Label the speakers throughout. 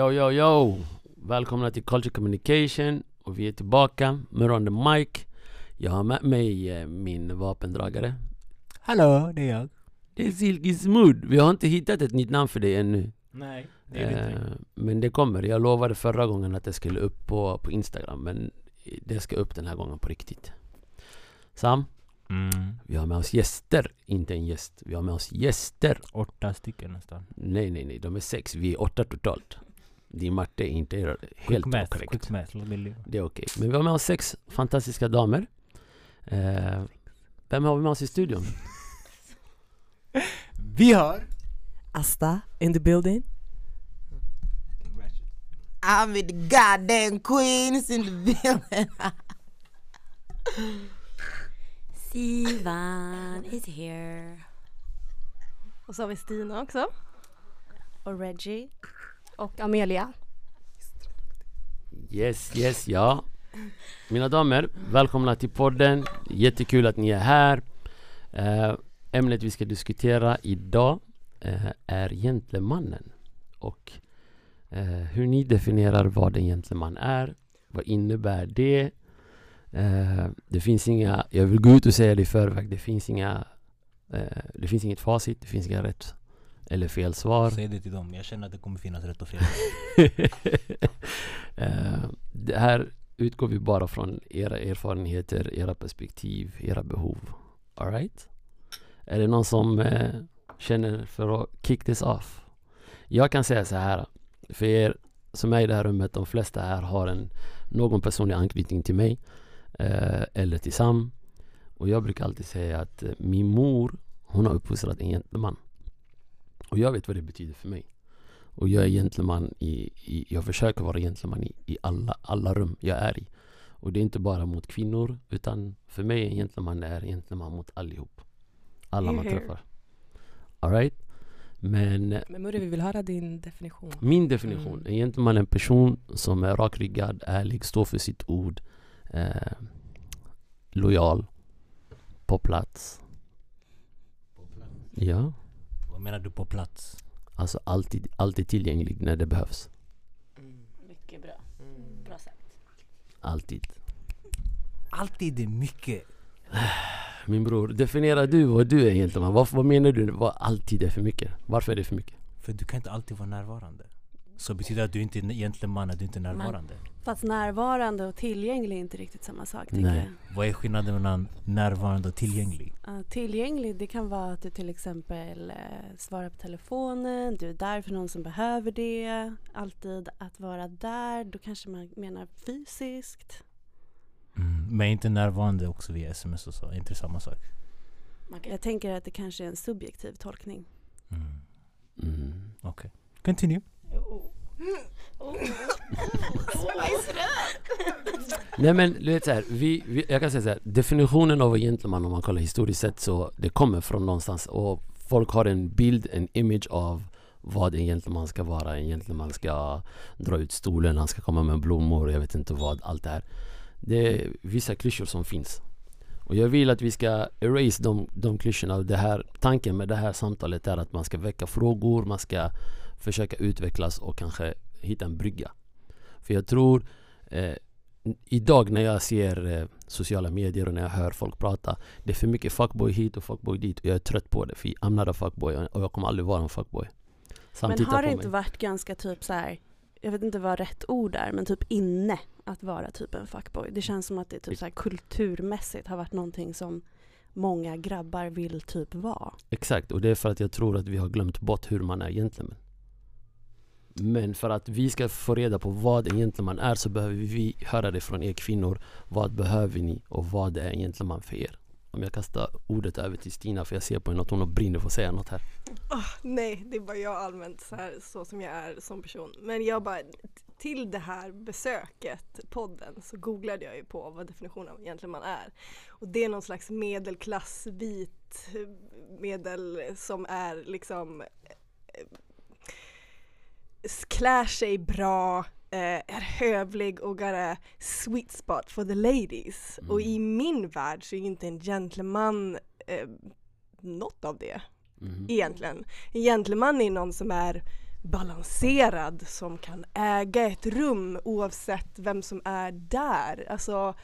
Speaker 1: Yo, yo, yo! Välkomna till Culture Communication och vi är tillbaka med on the mic. Jag har med mig eh, min vapendragare.
Speaker 2: Hallå, det är jag.
Speaker 1: Det är Silky Smooth. Vi har inte hittat ett nytt namn för dig ännu.
Speaker 2: Nej, det är det inte.
Speaker 1: Eh, men det kommer. Jag lovade förra gången att det skulle upp på, på Instagram. Men det ska upp den här gången på riktigt. Sam,
Speaker 2: Mm.
Speaker 1: vi har med oss gäster. Inte en gäst. Vi har med oss gäster.
Speaker 2: Åtta stycken nästan.
Speaker 1: Nej, nej, nej. De är sex. Vi är åtta totalt. Din matte är inte helt
Speaker 2: math,
Speaker 1: korrekt.
Speaker 2: math.
Speaker 1: Det är okej. Men vi har med oss sex fantastiska damer. Eh, vem har vi med oss i studion?
Speaker 2: Vi har...
Speaker 3: Asta in the building.
Speaker 4: I'm with the goddamn queens in the building.
Speaker 5: Sivan is here.
Speaker 6: Och så har vi Stina också.
Speaker 5: Och Reggie.
Speaker 6: Och Amelia.
Speaker 1: Yes, yes, ja. Mina damer, välkomna till podden. Jättekul att ni är här. Eh, ämnet vi ska diskutera idag eh, är gentlemannen. Och eh, hur ni definierar vad en gentleman är. Vad innebär det? Det finns inga, jag vill gå ut och säga det i förväg, det finns inga Det finns inget facit, det finns inga rätt eller fel svar.
Speaker 2: Säg det till dem, jag känner att det kommer finnas rätt och fel.
Speaker 1: Eh, det här utgår vi bara från era erfarenheter, era perspektiv, era behov. Alright? Är det någon som eh, känner för att kick this off? Jag kan säga så här. För er som är i det här rummet, de flesta här har en, någon personlig anknytning till mig. Eh, eller till Sam. Och jag brukar alltid säga att min mor, hon har uppfostrat en gentleman. Och jag vet vad det betyder för mig. Och jag är gentleman i, i jag försöker vara gentleman i, i alla, alla rum jag är i. Och det är inte bara mot kvinnor utan för mig en gentleman är en gentleman mot allihop. Alla man träffar. Alright? Men eh,
Speaker 3: Men Murre, vi vill höra din definition.
Speaker 1: min definition,
Speaker 3: Mm.
Speaker 1: en gentleman är en person som är rakryggad, ärlig, står för sitt ord, eh, lojal, på plats. Ja,
Speaker 2: Vad menar du på plats?
Speaker 1: alltså alltid, alltid tillgänglig när det behövs.
Speaker 5: Mycket bra. Bra sagt.
Speaker 1: Alltid.
Speaker 2: Alltid är mycket.
Speaker 1: Min bror, definiera du vad du är egentligen. Vad, vad menar du vad alltid är för mycket? Varför är det för mycket?
Speaker 2: För du kan inte alltid vara närvarande. Så betyder att du inte är egentligen man, att du inte är närvarande.
Speaker 6: Fast närvarande och tillgänglig är inte riktigt samma sak tycker
Speaker 1: Nej.
Speaker 2: Vad är skillnaden mellan närvarande och tillgänglig?
Speaker 6: Ja, tillgänglig det kan vara att du till exempel eh, svarar på telefonen, du är där för någon som behöver det. Alltid att vara där, då kanske man menar fysiskt.
Speaker 2: Mm. Men inte närvarande också via sms och så, inte samma sak?
Speaker 6: Jag tänker att det kanske är en subjektiv tolkning.
Speaker 2: Mm.
Speaker 1: Mm.
Speaker 2: Okej. Continue.
Speaker 5: oh. Oh, oh, oh.
Speaker 1: Nej men du vet så här, vi, vi, jag kan säga så här, definitionen av en gentleman om man kollar historiskt sett så det kommer från någonstans och folk har en bild, en image av vad en gentleman ska vara. En gentleman ska dra ut stolen, han ska komma med blommor, jag vet inte vad, allt det här. Det är vissa klyschor som finns. Och jag vill att vi ska erase de, de klyschorna. Det här, tanken med det här samtalet är att man ska väcka frågor, man ska försöka utvecklas och kanske hitta en brygga. För jag tror eh, Idag när jag ser eh, sociala medier och när jag hör folk prata Det är för mycket fuckboy hit och fuckboy dit och jag är trött på det för I'm not a fuckboy och jag kommer aldrig vara en fuckboy
Speaker 6: men har det inte
Speaker 1: mig.
Speaker 6: varit ganska typ så här, jag vet inte vad rätt ord är, men typ inne att vara typ en fuckboy. Det känns som att det typ så här kulturmässigt har varit någonting som många grabbar vill typ vara.
Speaker 1: Exakt, och det är för att jag tror att vi har glömt bort hur man är gentleman men för att vi ska få reda på vad en gentleman är så behöver vi höra det från er kvinnor Vad behöver ni och vad är en gentleman för er? Om jag kastar ordet över till Stina för jag ser på henne att hon brinner för att säga något här ah,
Speaker 7: Nej, det är bara jag allmänt så, här, så som jag är som person. Men jag bara, till det här besöket, podden, så googlade jag ju på vad definitionen av egentligen man är. Och det är någon slags medelklass, vit eh, medel som är liksom eh, klär sig bra, eh, är hövlig och got a sweet spot for the ladies.
Speaker 1: Mm.
Speaker 7: Och i min värld så är inte en gentleman eh, något av det
Speaker 1: Mhm.
Speaker 7: egentligen. En gentleman är någon som är balanserad som kan äga ett rum oavsett vem som är där. Alltså,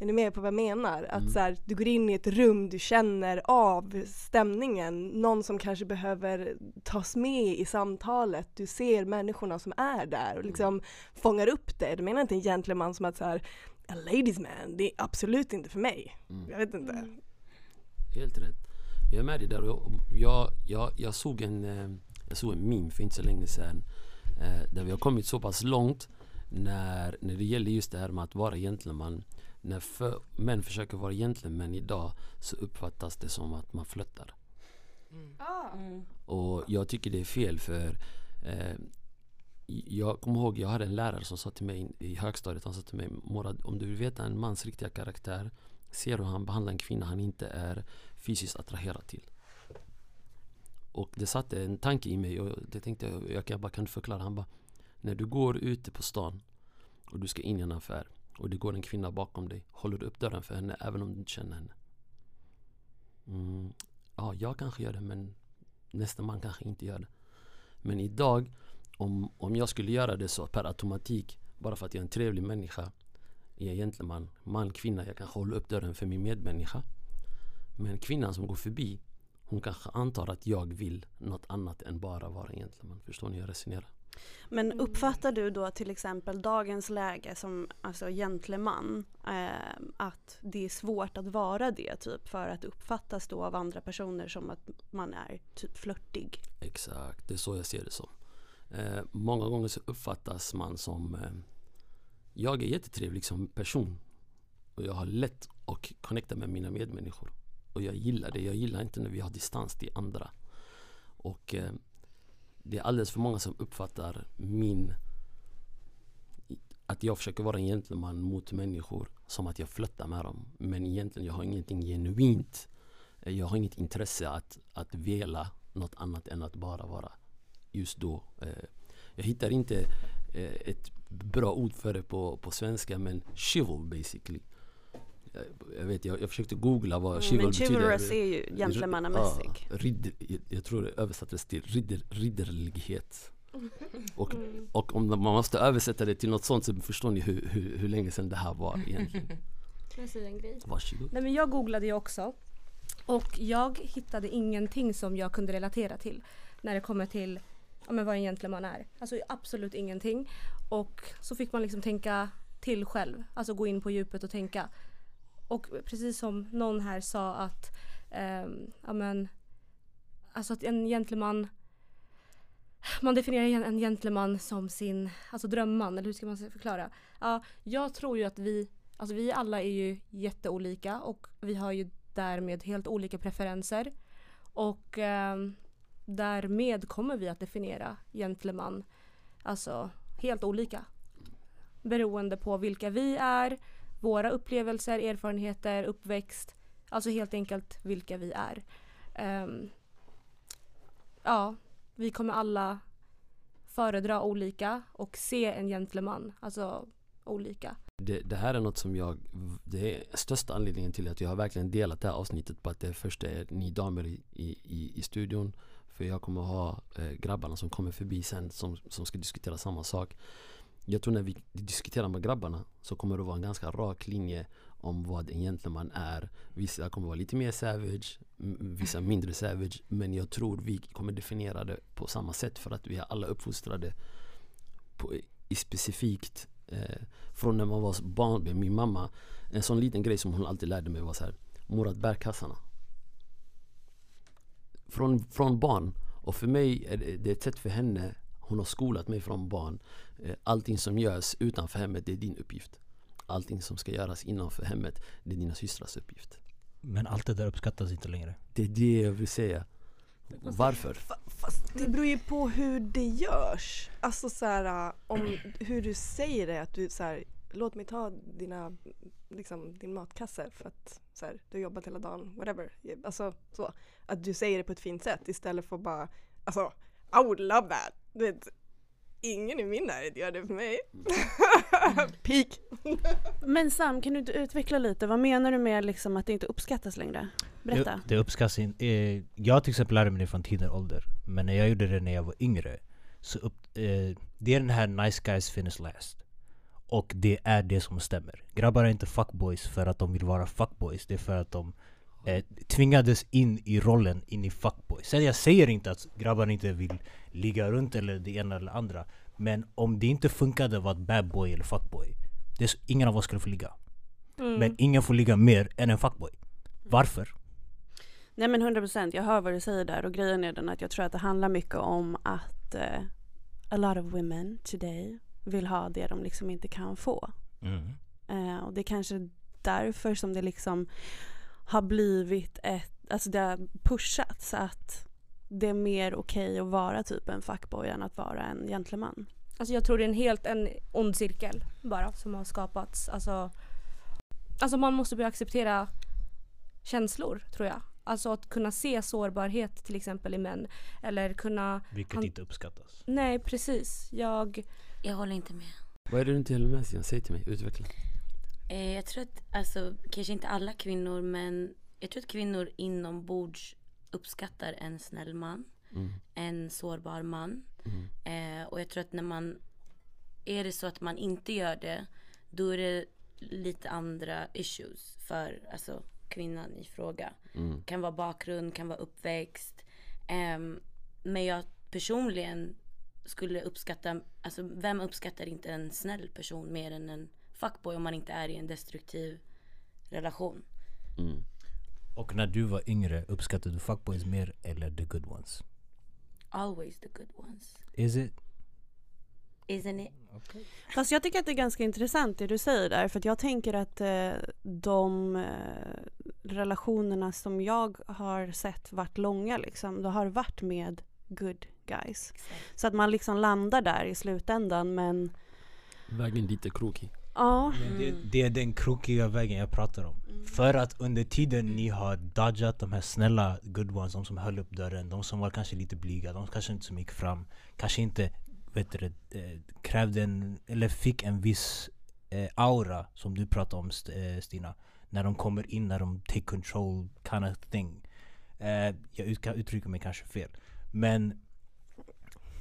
Speaker 7: är ni med på vad jag menar? Att
Speaker 1: Mm.
Speaker 7: så här, du går in i ett rum, du känner av stämningen, någon som kanske behöver tas med i samtalet, du ser människorna som är där och liksom fångar upp det. Du menar inte en gentleman som att så här, a ladies man, det är absolut inte för mig.
Speaker 1: Mm.
Speaker 7: Jag vet inte.
Speaker 1: Helt rätt. Jag är med dig där. Jag, jag, jag, såg en, eh, jag såg en meme för inte så länge sedan. eh, Där vi har kommit så pass långt när, när det gäller just det här med att vara gentleman. När för, män försöker vara gentleman idag så uppfattas det som att man flörtar.
Speaker 5: Mm.
Speaker 1: Och jag tycker det är fel för eh, jag kommer ihåg jag hade en lärare som sa till mig i högstadiet, han sa till mig Morad, om du vill veta en mans riktiga karaktär Ser hur han behandlar en kvinna han inte är fysiskt attraherad till. Och det satte en tanke i mig och det tänkte jag, jag kan- bara kan du förklara? Han bara När du går ute på stan och du ska in i en affär och det går en kvinna bakom dig Håller du upp dörren för henne även om du inte känner henne? Mm, ja, jag kanske gör det men nästa man kanske inte gör det. Men idag, om, om jag skulle göra det så per automatik, bara för att jag är en trevlig människa, är jag gentleman, man, kvinna, jag kanske håller upp dörren för min medmänniska. Men kvinnan som går förbi, hon kanske antar att jag vill något annat än bara vara gentleman. Förstår ni hur jag resonerar?
Speaker 6: Men uppfattar du då till exempel dagens läge som alltså gentleman eh, att det är svårt att vara det typ för att uppfattas då av andra personer som att man är typ flörtig?
Speaker 1: Exakt, det är så jag ser det som. Eh, många gånger så uppfattas man som eh, Jag är jättetrevlig som person och jag har lätt att connecta med mina medmänniskor. Och jag gillar det. Jag gillar inte när vi har distans till andra. Och eh, det är alldeles för många som uppfattar min att jag försöker vara en gentleman mot människor som att jag flörtar med dem. Men egentligen jag har ingenting genuint. Jag har inget intresse att, att vela något annat än att bara vara just då. Eh. Jag hittar inte eh, ett bra ord för det på, på svenska men chival basically. Jag, vet, jag, jag försökte googla vad
Speaker 6: Mm,
Speaker 1: chival
Speaker 6: men
Speaker 1: betyder.
Speaker 6: chivalrous är ju gentlemannamässig.
Speaker 1: Ja, ridder, jag, jag tror det översattes till ridder, ridderlighet. Och, och om man måste översätta det till något sånt så förstår ni hur, hur, hur länge sedan det här var egentligen. Varsågod.
Speaker 8: Nej men jag googlade ju också. Och jag hittade ingenting som jag kunde relatera till. När det kommer till ja, men vad en gentleman är. Alltså absolut ingenting. Och så fick man liksom tänka till själv. Alltså gå in på djupet och tänka. Och precis som någon här sa att eh, amen, alltså att en gentleman man definierar en- gentleman som sin alltså drömman, eller hur ska man förklara? Ja, jag tror ju att vi, alltså vi alla är ju jätteolika och vi har ju därmed helt olika preferenser. Och eh, därmed kommer vi att definiera gentleman, alltså helt olika. Beroende på vilka vi är, våra upplevelser, erfarenheter, uppväxt. Alltså helt enkelt vilka vi är. Um, ja, vi kommer alla föredra olika och se en gentleman, alltså olika.
Speaker 1: Det, det här är något som jag, det är största anledningen till att jag har verkligen delat det här avsnittet på att det först är ni damer i, i, i studion. För jag kommer ha eh, grabbarna som kommer förbi sen som, som ska diskutera samma sak. Jag tror när vi diskuterar med grabbarna så kommer det vara en ganska rak linje om vad en gentleman är. Vissa kommer vara lite mer savage, vissa mindre savage. Men jag tror vi kommer definiera det på samma sätt för att vi är alla uppfostrade på, i specifikt eh, från när man var barn med min mamma. En sån liten grej som hon alltid lärde mig var så här. Murat bär kassarna. Från, från barn. Och för mig är det, det är ett sätt för henne. Hon har skolat mig från barn. Eh, allting som görs utanför hemmet, det är din uppgift. Allting som ska göras innanför hemmet, det är dina systrars uppgift.
Speaker 2: Men allt det där uppskattas inte längre.
Speaker 1: Det är det jag vill säga. Varför?
Speaker 7: Fa- Fast det beror ju på hur det görs. Alltså så här, om hur du säger det, att du så här, låt mig ta dina, liksom, din matkasse för att så här, du har jobbat hela dagen, whatever. Alltså så. Att du säger det på ett fint sätt istället för bara, alltså I would love that. Ingen i min närhet gör det för mig. Peak!
Speaker 6: Men Sam, kan du inte utveckla lite? Vad menar du med liksom att det inte uppskattas längre? Berätta.
Speaker 2: Det, det uppskattas inte. Eh, jag till exempel lärde mig det från tidig ålder. Men när jag gjorde det när jag var yngre så upp, eh, det är den här nice guys finish last. Och det är det som stämmer. Grabbar är inte fuckboys för att de vill vara fuckboys. Det är för att de eh, tvingades in i rollen in i fuckboys. Sen jag säger inte att grabbar inte vill ligga runt eller det ena eller andra. Men om det inte funkade att vara ett bad boy eller fuckboy. Det är, så- ingen av oss skulle få ligga.
Speaker 6: Mm.
Speaker 2: Men ingen får ligga mer än en fuckboy. Varför?
Speaker 6: Nej men 100% jag hör vad du säger där och grejen är den att jag tror att det handlar mycket om att eh, a lot of women today vill ha det de liksom inte kan få.
Speaker 2: Mm.
Speaker 6: Eh, och det är kanske därför som det liksom har blivit ett, alltså det har pushats att det är mer okej att vara typ en fuckboy än att vara en gentleman.
Speaker 8: Alltså jag tror det är en helt en ond cirkel bara som har skapats. Alltså, alltså man måste börja acceptera känslor tror jag. Alltså att kunna se sårbarhet till exempel i män. Eller kunna...
Speaker 2: Vilket
Speaker 8: Han-
Speaker 2: inte uppskattas.
Speaker 8: Nej precis. Jag...
Speaker 5: Jag håller inte med.
Speaker 1: Vad är det du inte håller med? Säg till mig, utveckla.
Speaker 5: Eh, jag tror att, alltså kanske inte alla kvinnor men jag tror att kvinnor inombords uppskattar en snäll man.
Speaker 1: Mm.
Speaker 5: En sårbar man.
Speaker 1: Mm.
Speaker 5: Eh, och jag tror att när man, är det så att man inte gör det, då är det lite andra issues för alltså, kvinnan i fråga.
Speaker 1: Mm.
Speaker 5: Kan vara bakgrund, kan vara uppväxt. Ehm, men jag personligen skulle uppskatta, alltså vem uppskattar inte en snäll person mer än en fuckboy om man inte är i en destruktiv relation?
Speaker 1: Mm.
Speaker 2: Och när du var yngre, uppskattade du fuckboys mer eller the good ones?
Speaker 5: Always the good ones.
Speaker 2: Is it?
Speaker 5: Isn't it?
Speaker 6: Fast jag tycker att det är ganska intressant det du säger där för att jag tänker att eh, de eh, relationerna som jag har sett varit långa liksom, det har varit med good guys. Så att man liksom landar där i slutändan men
Speaker 1: Vägen dit är krokig.
Speaker 6: Ja.
Speaker 2: Det, det är den krokiga vägen jag pratar om. För att under tiden ni har dodgat de här snälla good ones, de som höll upp dörren, de som var kanske lite blyga, de kanske inte som gick fram, kanske inte vet du, eh, krävde en, eller fick en viss eh, aura som du pratade om eh, Stina. När de kommer in, när de take control kind of thing. Eh, jag ut, uttrycker mig kanske fel. Men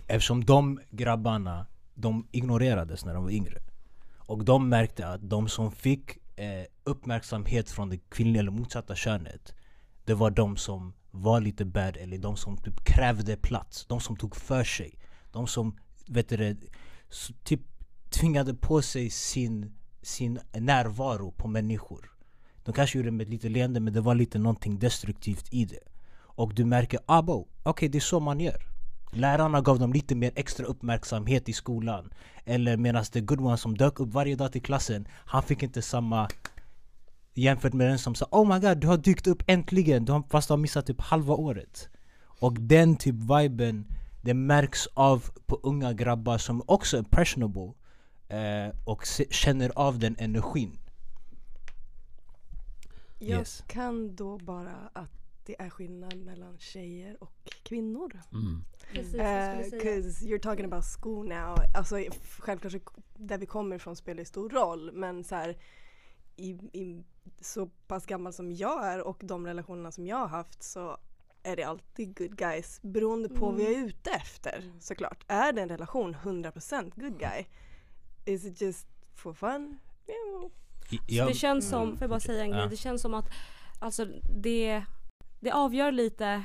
Speaker 2: eftersom de grabbarna, de ignorerades när de var yngre. Och de märkte att de som fick eh, uppmärksamhet från det kvinnliga eller motsatta könet Det var de som var lite bad eller de som typ krävde plats. De som tog för sig. De som, vet du typ tvingade på sig sin, sin närvaro på människor. De kanske gjorde det med lite leende men det var lite någonting destruktivt i det. Och du märker, ah okej okej det är så man gör. Lärarna gav dem lite mer extra uppmärksamhet i skolan Eller medan the good one som dök upp varje dag till klassen Han fick inte samma Jämfört med den som sa Oh my god, du har dykt upp äntligen! Du har, fast du har missat typ halva året Och den typ viben Det märks av på unga grabbar som också är impressionable eh, Och känner av den energin
Speaker 7: Jag
Speaker 2: Yes.
Speaker 7: kan då bara att det är skillnad mellan tjejer och kvinnor.
Speaker 1: Mm.
Speaker 8: Precis, jag skulle säga.
Speaker 7: Because you're talking about school now. Alltså självklart så där vi kommer ifrån spelar ju stor roll men så här i, i så pass gammal som jag är och de relationerna som jag har haft så är det alltid good guys beroende på vad jag är ute efter såklart. Är det en relation 100% good guy? Is it just for fun? Yeah.
Speaker 8: Så det känns som,
Speaker 2: Mm,
Speaker 8: får jag bara säga en grej, det känns som att alltså det, det avgör lite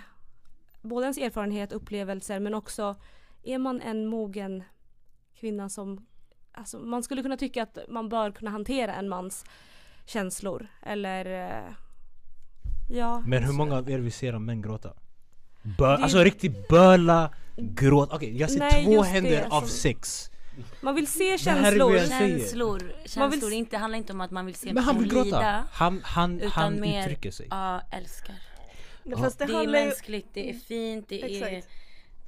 Speaker 8: både ens erfarenhet, upplevelser men också är man en mogen kvinna som, alltså man skulle kunna tycka att man bör kunna hantera en mans känslor eller eh, ja.
Speaker 2: Men hur
Speaker 8: alltså-
Speaker 2: många av er vill se män gråta? Bö,
Speaker 8: Det-
Speaker 2: alltså riktigt böla, gråt. Okej jag ser
Speaker 8: Nej,
Speaker 2: två
Speaker 8: just det,
Speaker 2: händer av
Speaker 8: som-
Speaker 2: sex
Speaker 8: Man vill se känslor.
Speaker 5: Känslor,
Speaker 8: vill
Speaker 5: känslor.
Speaker 8: s-
Speaker 5: inte, handlar inte om att man vill se en
Speaker 2: Men han vill gråta,
Speaker 5: lida.
Speaker 2: han, han,
Speaker 5: Utan
Speaker 2: han
Speaker 5: mer-
Speaker 2: uttrycker sig
Speaker 5: Ja, älskar.
Speaker 7: Men Fast det,
Speaker 5: Det är mänskligt, det är fint, det är...
Speaker 7: Exakt.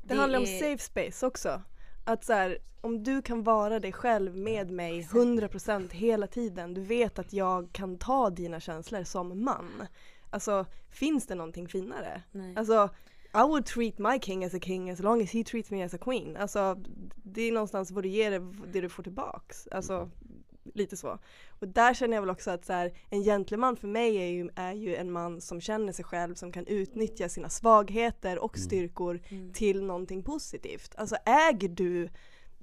Speaker 7: det handlar om
Speaker 5: är-
Speaker 7: safe space också. Att så här, om du kan vara dig själv med mig 100% hela tiden. Du vet att jag kan ta dina känslor som man. Alltså finns det någonting finare?
Speaker 5: Nej.
Speaker 7: Alltså I would treat my king as a king as long as he treats me as a queen. Alltså det är någonstans vad du ger det, det du får tillbaks. Alltså Lite så. Och där känner jag väl också att så här, en gentleman för mig är ju, är ju en man som känner sig själv, som kan utnyttja sina svagheter och
Speaker 1: Mm.
Speaker 7: styrkor
Speaker 5: Mm.
Speaker 7: till någonting positivt. Alltså äger du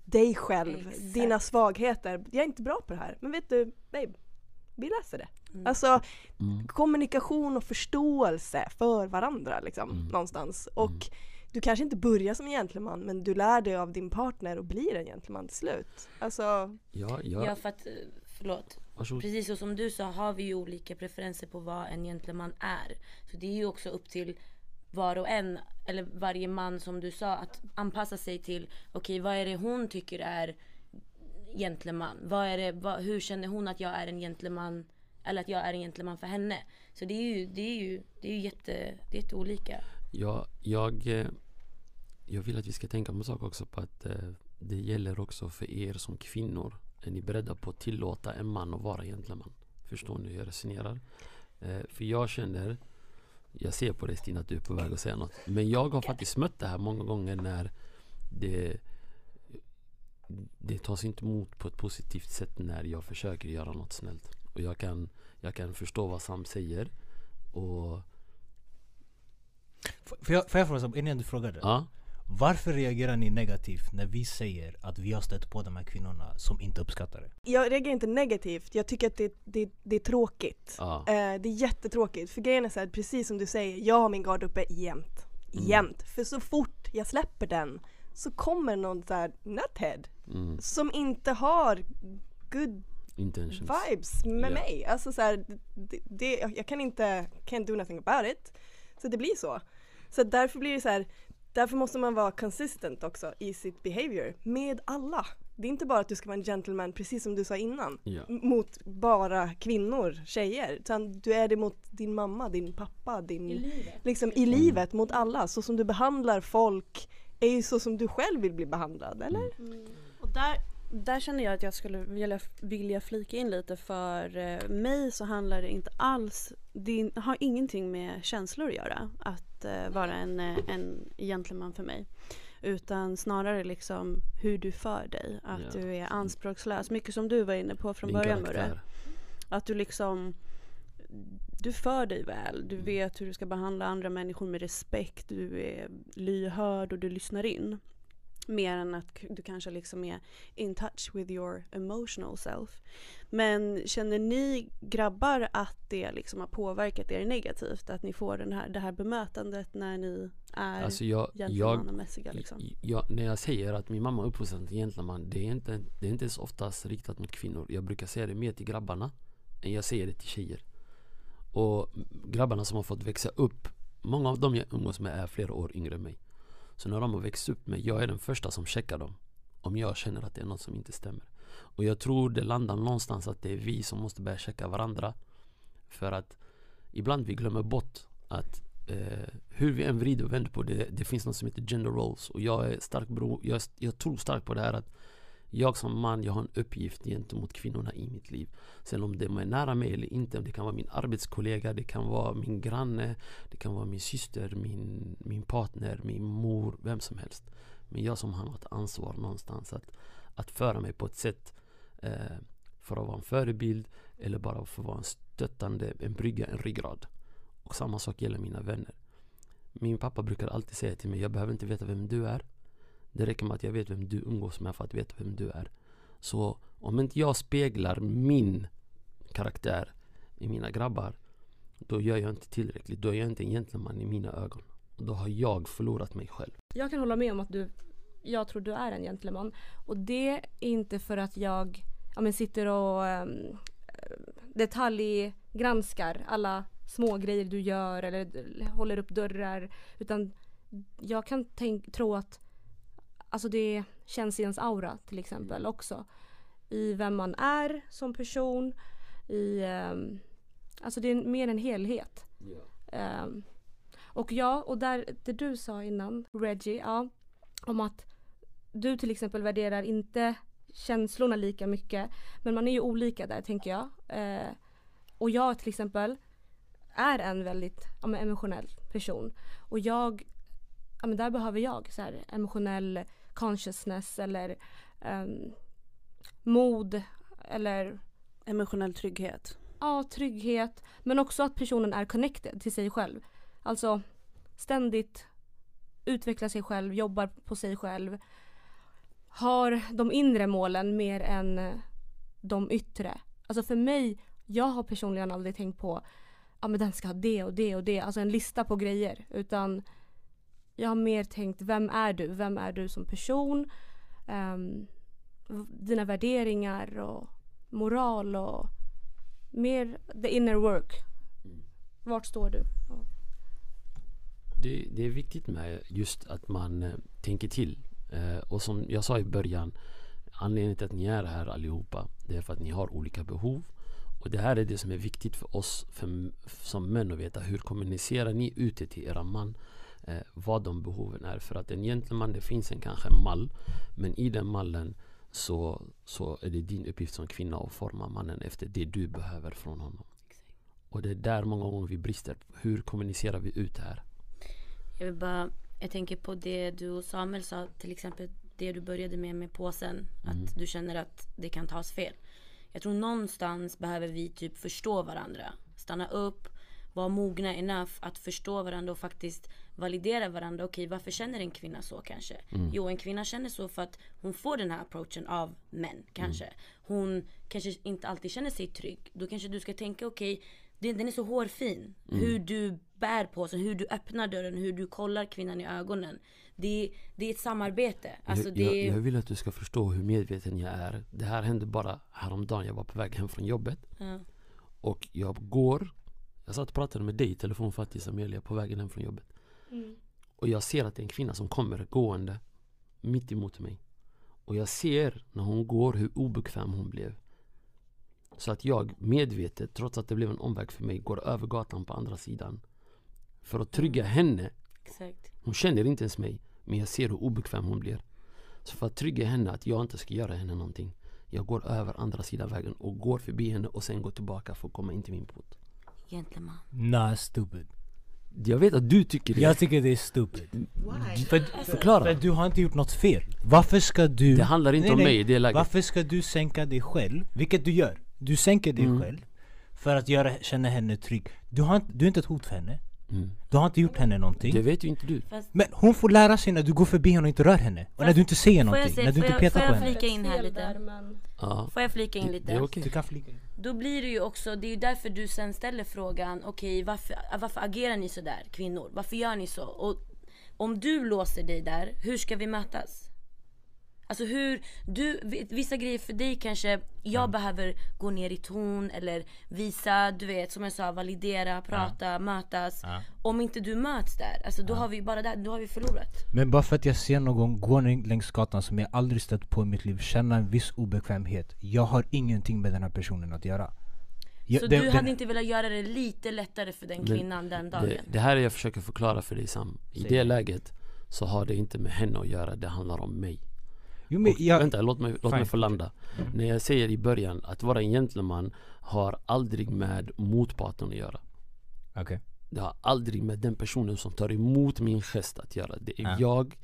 Speaker 7: dig själv,
Speaker 5: Exakt.
Speaker 7: dina svagheter. Jag är inte bra på det här, men vet du, babe, vi läser det.
Speaker 5: Mm.
Speaker 7: Alltså
Speaker 1: Mm.
Speaker 7: kommunikation och förståelse för varandra liksom,
Speaker 1: Mm.
Speaker 7: någonstans. Och
Speaker 1: Mm.
Speaker 7: Du kanske inte börjar som en gentleman men du lär dig av din partner och blir en gentleman till slut. Alltså,
Speaker 1: Ja, ja,
Speaker 5: Ja för att, eh, förlåt.
Speaker 1: varsågod.
Speaker 5: Precis så som du sa har vi ju olika preferenser på vad en gentleman är. Så det är ju också upp till var och en, eller varje man som du sa, att anpassa sig till okej vad är det hon tycker är gentleman? Vad är det, vad, hur känner hon att jag är en gentleman? Eller att jag är en gentleman för henne? Så det är ju, det är ju, det är ju jätte, det är jätteolika.
Speaker 1: Ja, jag, eh, jag vill att vi ska tänka på en sak också på att eh, det gäller också för er som kvinnor. Är ni beredda på att tillåta en man att vara gentleman? Förstår ni hur jag resonerar? Eh, för jag känner, jag ser på dig Stina att du är på väg att säga något. Men jag har faktiskt mött det här många gånger när det det tas inte emot på ett positivt sätt när jag försöker göra något snällt. Och jag kan, jag kan förstå vad Sam säger. Och
Speaker 2: F- Får jag, får jag fråga, så- innan du frågade?
Speaker 1: ja,
Speaker 2: Varför reagerar ni negativt när vi säger att vi har stött på de här kvinnorna som inte uppskattar det?
Speaker 7: jag reagerar inte negativt, jag tycker att det, det, det är tråkigt.
Speaker 1: ja.
Speaker 7: Eh, det är jättetråkigt, för grejen är så här, precis som du säger, jag har min gard uppe jämt.
Speaker 1: Mm.
Speaker 7: Jämt. För så fort jag släpper den så kommer någon så här nuthead
Speaker 1: Mm,
Speaker 7: som inte har good
Speaker 1: intentions.
Speaker 7: vibes med
Speaker 1: Ja.
Speaker 7: mig. Alltså så här, det, det, jag kan inte, can't do nothing about it. Så det blir så. Så därför blir det så här, därför måste man vara consistent också i sitt behavior med alla. Det är inte bara att du ska vara en gentleman precis som du sa innan.
Speaker 1: Ja.
Speaker 7: Mot bara kvinnor, tjejer. Utan du är det mot din mamma, din pappa, din...
Speaker 5: livet.
Speaker 7: Liksom i livet mot alla. Så som du behandlar folk är ju så som du själv vill bli behandlad, eller?
Speaker 6: Och där, där känner jag att jag skulle vilja, vilja flika in lite för eh, mig så handlar det inte alls, det har ingenting med känslor att göra att eh, vara en, eh, en gentleman för mig. Utan snarare liksom hur du för dig, att
Speaker 1: Ja.
Speaker 6: du är anspråkslös. Mycket som du var inne på från
Speaker 1: Din
Speaker 6: början Murre. Att du liksom du för dig väl, du vet hur du ska behandla andra människor med respekt, du är lyhörd och du lyssnar in. Mer än att du kanske liksom är in touch with your emotional self. Men känner ni grabbar att det liksom har påverkat er negativt? Att ni får den här, det här bemötandet när ni är
Speaker 1: Alltså jag,
Speaker 6: gentlemannamässiga liksom?
Speaker 1: jag, när jag säger att min mamma är uppfostrad till gentleman, det är inte, det är inte ens oftast riktat mot kvinnor. Jag brukar säga det mer till grabbarna än jag säger det till tjejer. Och grabbarna som har fått växa upp, många av dem jag umgås med är flera år yngre än mig. Så när de har växt upp med, jag är den första som checkar dem. Om jag känner att det är något som inte stämmer. Och jag tror det landar någonstans att det är vi som måste börja checka varandra. För att ibland vi glömmer bort att eh, hur vi än vrider och vänder på det, det finns något som heter gender roles. Och jag är stark bro, jag, jag tror starkt på det här att jag som man, jag har en uppgift gentemot kvinnorna i mitt liv. Sen om de är nära mig eller inte, det kan vara min arbetskollega, det kan vara min granne, det kan vara min syster, min, min partner, min mor, vem som helst. Men jag som har ett ansvar någonstans att, att föra mig på ett sätt eh, för att vara en förebild eller bara för att vara en stöttande, en brygga, en ryggrad. Och samma sak gäller mina vänner. Min pappa brukar alltid säga till mig, jag behöver inte veta vem du är. Det räcker med att jag vet vem du umgås med för att veta vem du är. Så om inte jag speglar min karaktär i mina grabbar, då gör jag inte tillräckligt. Då är jag inte en gentleman i mina ögon. Och då har jag förlorat mig själv.
Speaker 8: Jag kan hålla med om att du, jag tror du är en gentleman. Och det är inte för att jag ja, men sitter och um, detaljgranskar alla små grejer du gör eller håller upp dörrar. Utan jag kan tänk, tro att alltså det känns i ens aura till exempel också. I vem man är som person. I, ehm, alltså det är mer en helhet. Ehm, och ja, och där, det du sa innan, Reggie, ja, om att du till exempel värderar inte känslorna lika mycket. Men man är ju olika där tänker jag. Eh, och jag till exempel är en väldigt ja, emotionell person. Och jag, ja där behöver jag så här, emotionell consciousness eller ehm, mod eller
Speaker 6: Emotionell trygghet.
Speaker 8: ja, trygghet. Men också att personen är connected till sig själv. Alltså ständigt utvecklar sig själv, jobbar på sig själv. Har de inre målen mer än eh, de yttre. Alltså för mig, jag har personligen aldrig tänkt på ja men den ska ha det och det och det. Alltså en lista på grejer. Utan jag har mer tänkt, vem är du? Vem är du som person? V- dina värderingar och moral och mer the inner work. Vart står du? Ja.
Speaker 1: Det, det är viktigt med just att man eh, tänker till. Eh, och som jag sa i början, anledningen till att ni är här allihopa, det är för att ni har olika behov. Och det här är det som är viktigt för oss för, som män att veta. Hur kommunicerar ni ute till era man? Eh, vad de behoven är. För att en gentleman, det finns en kanske en mall. Men i den mallen så, så är det din uppgift som kvinna att forma mannen efter det du behöver från honom. Och det är där många gånger vi brister. Hur kommunicerar vi ut det här?
Speaker 5: Jag vill bara, jag tänker på det du och Samuel sa, till exempel det du började med med påsen. Att du känner att det kan tas fel. Jag tror någonstans behöver vi typ förstå varandra. Stanna upp, vara mogna enough att förstå varandra och faktiskt validera varandra. Okej, varför känner en kvinna så kanske? Jo, en kvinna känner så för att hon får den här approachen av män kanske. Hon kanske inte alltid känner sig trygg. Då kanske du ska tänka, okej, den den är så hårfin. Hur du bär på sig, hur du öppnar dörren, hur du kollar kvinnan i ögonen. Det, det är ett samarbete. Alltså
Speaker 1: jag,
Speaker 5: det,
Speaker 1: jag, jag vill att du ska förstå hur medveten jag är. Det här hände bara häromdagen. Jag var på väg hem från jobbet.
Speaker 5: Ja.
Speaker 1: Och jag går. Jag satt och pratade med dig i telefon faktiskt Amelia på vägen hem från jobbet. Och jag ser att det är en kvinna som kommer gående mitt emot mig. Och jag ser när hon går hur obekväm hon blev. Så att jag medvetet, trots att det blev en omväg för mig, går över gatan på andra sidan. För att trygga henne
Speaker 5: Exakt.
Speaker 1: hon känner inte ens mig Men jag ser hur obekväm hon blir Så för att trygga henne att jag inte ska göra henne någonting Jag går över andra sidan vägen och går förbi henne och sen går tillbaka för att komma in till min port
Speaker 5: Gentleman.
Speaker 2: Nah, stupid.
Speaker 1: Jag vet att du tycker det
Speaker 2: Jag tycker det är stupid.
Speaker 4: Why?
Speaker 2: För,
Speaker 1: Förklara.
Speaker 2: för du har inte gjort något fel. Varför ska du...
Speaker 1: Det handlar inte
Speaker 2: Nej,
Speaker 1: om
Speaker 2: nej.
Speaker 1: mig i det läget
Speaker 2: Varför ska du sänka dig själv? Vilket du gör. Du sänker dig
Speaker 1: Mm.
Speaker 2: själv för att göra, känna henne trygg. Du, har, inte- du är inte ett hot för henne.
Speaker 1: mm.
Speaker 2: Du har inte gjort henne någonting.
Speaker 1: Det vet ju inte du
Speaker 2: Men hon får lära sig när du går förbi henne och inte rör henne. Och när du inte säger
Speaker 5: får jag
Speaker 2: någonting.
Speaker 5: se-
Speaker 2: när du
Speaker 5: får
Speaker 2: inte
Speaker 5: jag-
Speaker 2: petar
Speaker 5: får
Speaker 2: på
Speaker 5: jag
Speaker 2: henne.
Speaker 5: flika in här lite? Får jag flika in
Speaker 1: Det,
Speaker 5: lite?
Speaker 1: det är okej
Speaker 2: Du kan flika in.
Speaker 5: Då blir det ju också, det är ju därför du sen ställer frågan, okej varför, varför agerar ni så där kvinnor? Varför gör ni så? Och om du låser dig där, hur ska vi mötas? Alltså hur, du, vissa grejer för dig kanske, jag behöver gå ner i ton eller visa, du vet som jag sa, validera, prata, mötas.
Speaker 2: Ja.
Speaker 5: Om inte du möts där, alltså då har vi bara där, då har vi förlorat.
Speaker 2: Men bara för att jag ser någon gå längs gatan som jag aldrig stött på i mitt liv känna en viss obekvämhet. Jag har ingenting med den här personen att göra. Jag,
Speaker 5: Så
Speaker 2: det-
Speaker 5: du
Speaker 2: den-
Speaker 5: hade inte velat göra det lite lättare för den kvinnan den dagen?
Speaker 1: det, det här är jag försöker förklara för dig Sam I det. läget så har det inte med henne att göra, det handlar om mig
Speaker 2: Jo, men jag,
Speaker 1: Vänta, låt mig, låt mig få landa. När jag säger i början att vara en gentleman har aldrig med motparten att göra.
Speaker 2: Okej.
Speaker 1: Det har aldrig med den personen som tar emot min gest att göra. Det är
Speaker 2: Ja.
Speaker 1: jag,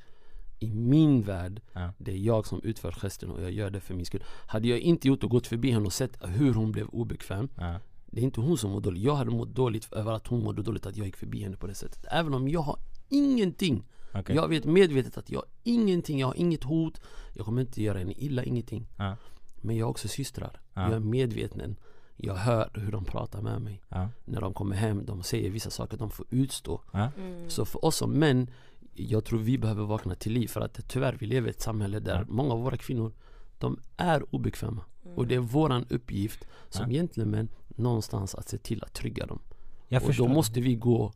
Speaker 1: i min värld,
Speaker 2: Ja.
Speaker 1: det är jag som utför gesten och jag gör det för min skull. Hade jag inte gjort och gått förbi henne och sett hur hon blev obekväm
Speaker 2: Ja.
Speaker 1: Det är inte hon som mår dåligt. Jag hade mått dåligt över att hon mådde dåligt att jag gick förbi henne på det sättet. Även om jag har ingenting.
Speaker 2: Okej.
Speaker 1: Jag vet medvetet att jag har ingenting. Jag har inget hot. Jag kommer inte göra henne illa, ingenting.
Speaker 2: Ja.
Speaker 1: Men jag har också systrar.
Speaker 2: Ja.
Speaker 1: Jag är medveten. Jag hör hur de pratar med mig.
Speaker 2: Ja.
Speaker 1: När de kommer hem, de säger vissa saker de får utstå.
Speaker 2: Ja.
Speaker 5: Mm.
Speaker 1: Så för oss som män, jag tror vi behöver vakna till liv. För att tyvärr, vi lever i ett samhälle där
Speaker 2: Ja.
Speaker 1: många av våra kvinnor, de är obekväma. Och det är våran uppgift som gentlemän någonstans att se till att trygga dem.
Speaker 2: Jag
Speaker 1: och då måste vi gå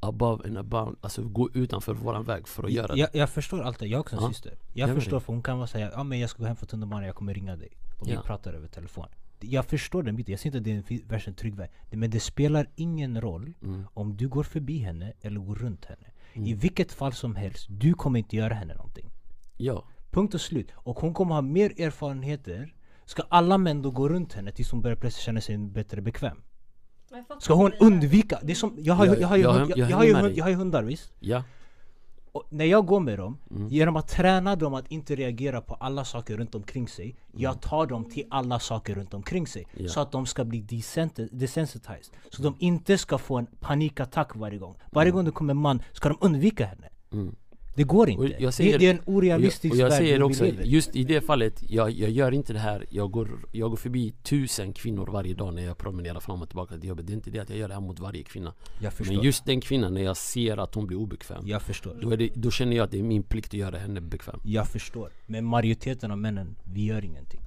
Speaker 1: above and abound, alltså gå utanför våran väg för att göra det.
Speaker 2: jag, jag förstår allt det, jag har också en
Speaker 1: Ja.
Speaker 2: syster. Jag
Speaker 1: Jag
Speaker 2: förstår
Speaker 1: det.
Speaker 2: för hon kan vara säga ja men jag ska gå hem för tunnelbanan, jag kommer ringa dig. Och vi
Speaker 1: Ja.
Speaker 2: pratar över telefon. Jag förstår den biten, jag säger inte att det är en fi- värsta trygg väg. Men det spelar ingen roll
Speaker 1: Mm.
Speaker 2: om du går förbi henne eller går runt henne.
Speaker 1: Mm.
Speaker 2: I vilket fall som helst, du kommer inte göra henne någonting.
Speaker 1: Ja,
Speaker 2: Punkt och slut. Och hon kommer ha mer erfarenheter. Ska alla män då gå runt henne tills hon börjar plötsligt känna sig bättre bekväm? Ska hon undvika? Det är som, jag har ju,
Speaker 1: Jag-
Speaker 2: jag har ju,
Speaker 1: jag-
Speaker 2: hund-
Speaker 1: jag
Speaker 2: jag, jag,
Speaker 1: hänger
Speaker 2: har ju,
Speaker 1: med
Speaker 2: hund-
Speaker 1: dig.
Speaker 2: jag har ju hundar visst?
Speaker 1: ja,
Speaker 2: Och när jag går med dem,
Speaker 1: Mm.
Speaker 2: genom att träna dem att inte reagera på alla saker runt omkring sig
Speaker 1: Mm.
Speaker 2: Jag tar dem till alla saker runt omkring sig
Speaker 1: Ja.
Speaker 2: Så att de ska bli desensiti- desensitized Så de inte ska få en panikattack varje gång Varje gång det kommer en man ska de undvika henne
Speaker 1: Mm.
Speaker 2: Det går inte,
Speaker 1: jag säger-
Speaker 2: det, är en
Speaker 1: Och jag,
Speaker 2: orealistisk
Speaker 1: och jag
Speaker 2: värld
Speaker 1: säger också, just i det fallet, jag, jag gör inte det här. Jag går, jag går förbi tusen kvinnor varje dag när jag promenerar fram och tillbaka till jobbet. Det är inte det att jag gör det här mot varje kvinna.
Speaker 2: Jag förstår,
Speaker 1: Men just den kvinnan, när jag ser att hon blir obekväm
Speaker 2: jag förstår.
Speaker 1: då, är det, då känner jag att det är min plikt att göra henne bekväm.
Speaker 2: Jag förstår, men majoriteten av männen, vi gör ingenting.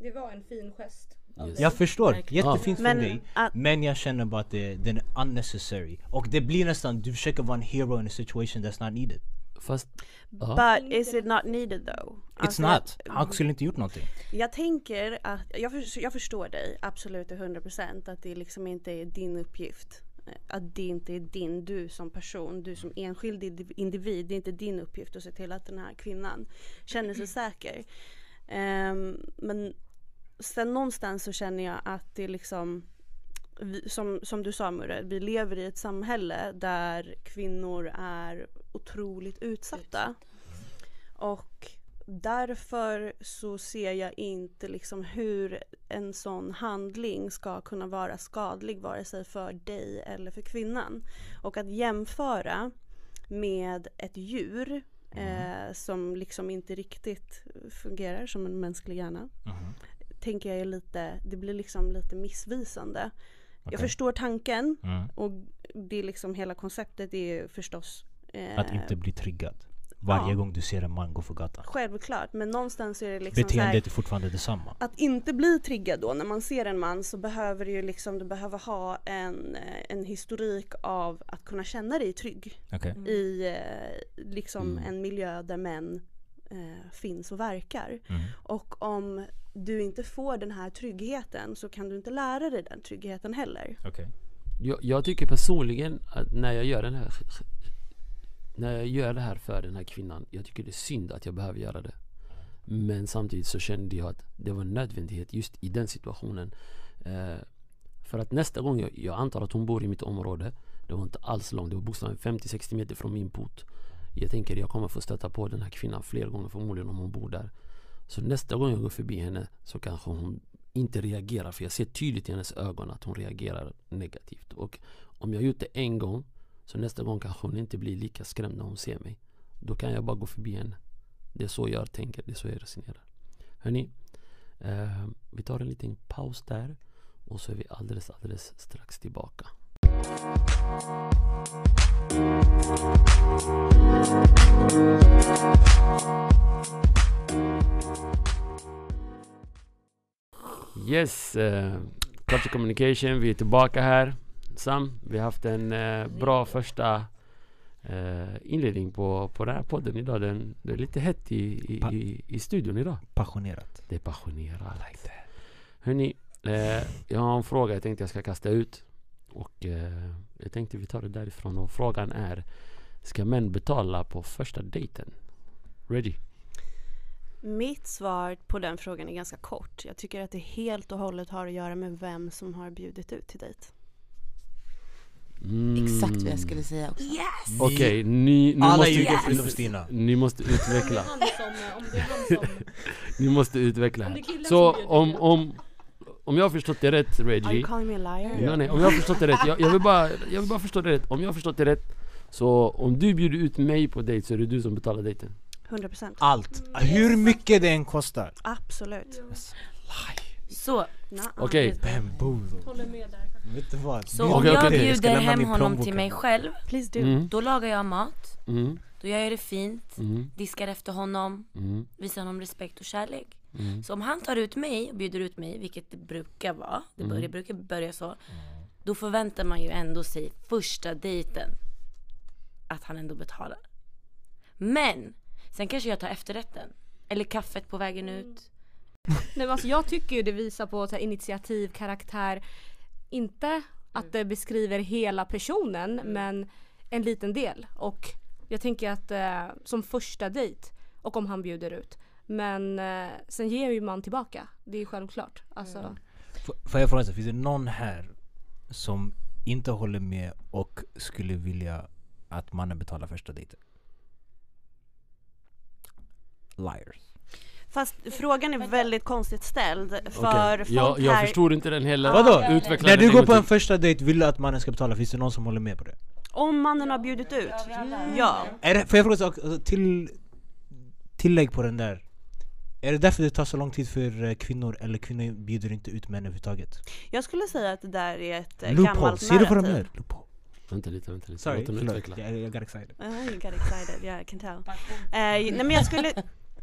Speaker 8: Det var en fin gest.
Speaker 1: Yes.
Speaker 2: Jag förstår, jättefint
Speaker 6: Men
Speaker 2: för dig.
Speaker 6: att-
Speaker 2: Men jag känner bara att det, den är unnecessary. Och det blir nästan, du försöker vara en hero in a situation that's not needed
Speaker 1: Fast.
Speaker 6: But is it not needed though?
Speaker 2: It's
Speaker 6: Alltså,
Speaker 2: not, han skulle inte gjort någonting
Speaker 6: Jag tänker att, jag, för, jag förstår dig absolut till 100% att det liksom inte är din uppgift. Att det inte är din, du som person, du som enskild indiv- individ, det är inte din uppgift att se till att den här kvinnan känner sig säker. Ehm, men sen någonstans så känner jag att det liksom vi, som, som du sa Murre, vi lever i ett samhälle där kvinnor är otroligt utsatta. Och därför så ser jag inte liksom hur en sån handling ska kunna vara skadlig vare sig för dig eller för kvinnan. Och att jämföra med ett djur eh, som liksom inte riktigt fungerar som en mänsklig hjärna tänker jag är lite, det blir liksom lite missvisande. Jag
Speaker 2: Okej.
Speaker 6: förstår tanken
Speaker 2: Mm.
Speaker 6: och det är liksom hela konceptet är förstås eh,
Speaker 2: Att inte bli triggad Varje
Speaker 6: Ja.
Speaker 2: gång du ser en man gå för gatan
Speaker 6: Självklart, men någonstans är det liksom så här,
Speaker 2: Beteendet är fortfarande detsamma
Speaker 6: att inte bli triggad då när man ser en man så behöver du ju liksom, du behöver ha en, eh, en historik av att kunna känna dig trygg
Speaker 2: Okej
Speaker 6: i eh, liksom
Speaker 1: Mm.
Speaker 6: en miljö där män eh, finns och verkar.
Speaker 2: Mm.
Speaker 6: Och om du inte får den här tryggheten så kan du inte lära dig den tryggheten heller.
Speaker 2: Okej.
Speaker 1: Jag, jag tycker personligen att när jag gör den här När jag gör det här för den här kvinnan Jag tycker det är synd att jag behöver göra det. Men samtidigt så kände jag att det var en nödvändighet just i den situationen. Eh, För att nästa gång, jag, jag antar att hon bor i mitt område Det var inte alls långt, det var bokstavligen 50-60 meter från min port. Jag tänker jag kommer få stöta på den här kvinnan fler gånger förmodligen om hon bor där så nästa gång jag går förbi henne så kanske hon inte reagerar för jag ser tydligt i hennes ögon att hon reagerar negativt. Och om jag gjort det en gång så nästa gång kanske hon inte blir lika skrämd när hon ser mig. Då kan jag bara gå förbi henne. Det är så jag tänker, det är så jag resonerar. Hörni, eh, vi tar en liten paus där och så är vi alldeles, alldeles strax tillbaka. Yes, eh, Culture Communication, vi är tillbaka här. Sam, vi har haft en eh, bra första eh, inledning på, på den här podden idag. Den, Det är lite hett i, i, i, i studion idag.
Speaker 2: Passionerat.
Speaker 1: Det är passionerat. Hörni, eh, jag har en fråga jag tänkte jag ska kasta ut. Och jag tänkte vi tar det därifrån. Och frågan är Ska män betala på första dejten? Reggie?
Speaker 6: Mitt svar på den frågan är ganska kort. Jag tycker att det helt och hållet har att göra med vem som har bjudit ut till dejt.
Speaker 1: Mm.
Speaker 4: Exakt vad jag skulle säga också.
Speaker 1: Okej, ni, ni,
Speaker 2: Alla
Speaker 1: måste,
Speaker 2: förutom Stina
Speaker 1: ni måste utveckla. Ni måste utveckla här Så om, om, om jag har förstått det rätt
Speaker 6: Are
Speaker 1: Reggie
Speaker 6: you calling me a liar?
Speaker 1: Nej, nej, om jag har förstått det rätt, jag, jag, vill bara, jag vill bara förstå det rätt Om jag har förstått det rätt Så om du bjuder ut mig på dejt så är det du som betalar dejten
Speaker 6: 100%.
Speaker 2: Allt, hur mycket det än kostar
Speaker 6: Absolut.
Speaker 5: Så,
Speaker 6: Nah.
Speaker 1: Okej,
Speaker 2: Bamboozle
Speaker 8: Håller med där.
Speaker 2: Vet du vad?
Speaker 5: så om jag bjuder hem honom till mig själv
Speaker 6: Please do.
Speaker 1: mm,
Speaker 5: Då lagar jag mat,
Speaker 1: mm,
Speaker 5: då gör jag det fint,
Speaker 1: mm,
Speaker 5: diskar efter honom,
Speaker 1: mm,
Speaker 5: visar honom respekt och kärlek.
Speaker 1: mm.
Speaker 5: Så om han tar ut mig och bjuder ut mig, vilket det brukar vara, det, bör,
Speaker 1: Mm.
Speaker 5: det brukar börja så. Då förväntar man ju ändå sig första dejten att han ändå betalar. Men, sen kanske jag tar efterrätten. Eller kaffet på vägen ut.
Speaker 8: Nej, men alltså, jag tycker ju det visar på så här, initiativ, karaktär. Inte att det beskriver hela personen men en liten del. Och jag tänker att eh, som första dejt och om han bjuder ut. Men eh, sen ger ju man tillbaka. Det är självklart. Alltså,
Speaker 2: F- Får jag fråga, så, finns det någon här som inte håller med och skulle vilja att mannen betalar första dejten? Liars.
Speaker 6: Fast frågan är väldigt konstigt ställd för
Speaker 1: Okej,
Speaker 6: folk
Speaker 1: jag, jag
Speaker 6: här,
Speaker 1: förstår inte den heller.
Speaker 2: Vadå?
Speaker 1: Utveckla
Speaker 2: När du går på en första dejt, vill du att mannen ska betala? Finns det någon som håller med på det?
Speaker 6: om mannen har bjudit ut, ja.
Speaker 2: Är det får jag fråga en sak? Alltså, till, tillägg på den där. Är det därför det tar så lång tid för eh, kvinnor, eller kvinnor bjuder inte ut män överhuvudtaget?
Speaker 6: Jag skulle säga att det där är ett eh,
Speaker 2: Loophole,
Speaker 6: gammalt
Speaker 2: ser du vad de
Speaker 6: narrativ.
Speaker 2: gör? Loophole.
Speaker 1: Vänta lite, vänta lite.
Speaker 2: Sorry,
Speaker 1: Låt dem
Speaker 2: förlåt.
Speaker 1: utveckla.
Speaker 2: Got excited.
Speaker 6: Uh, you got excited, yeah I can tell. Eh, nej men jag skulle,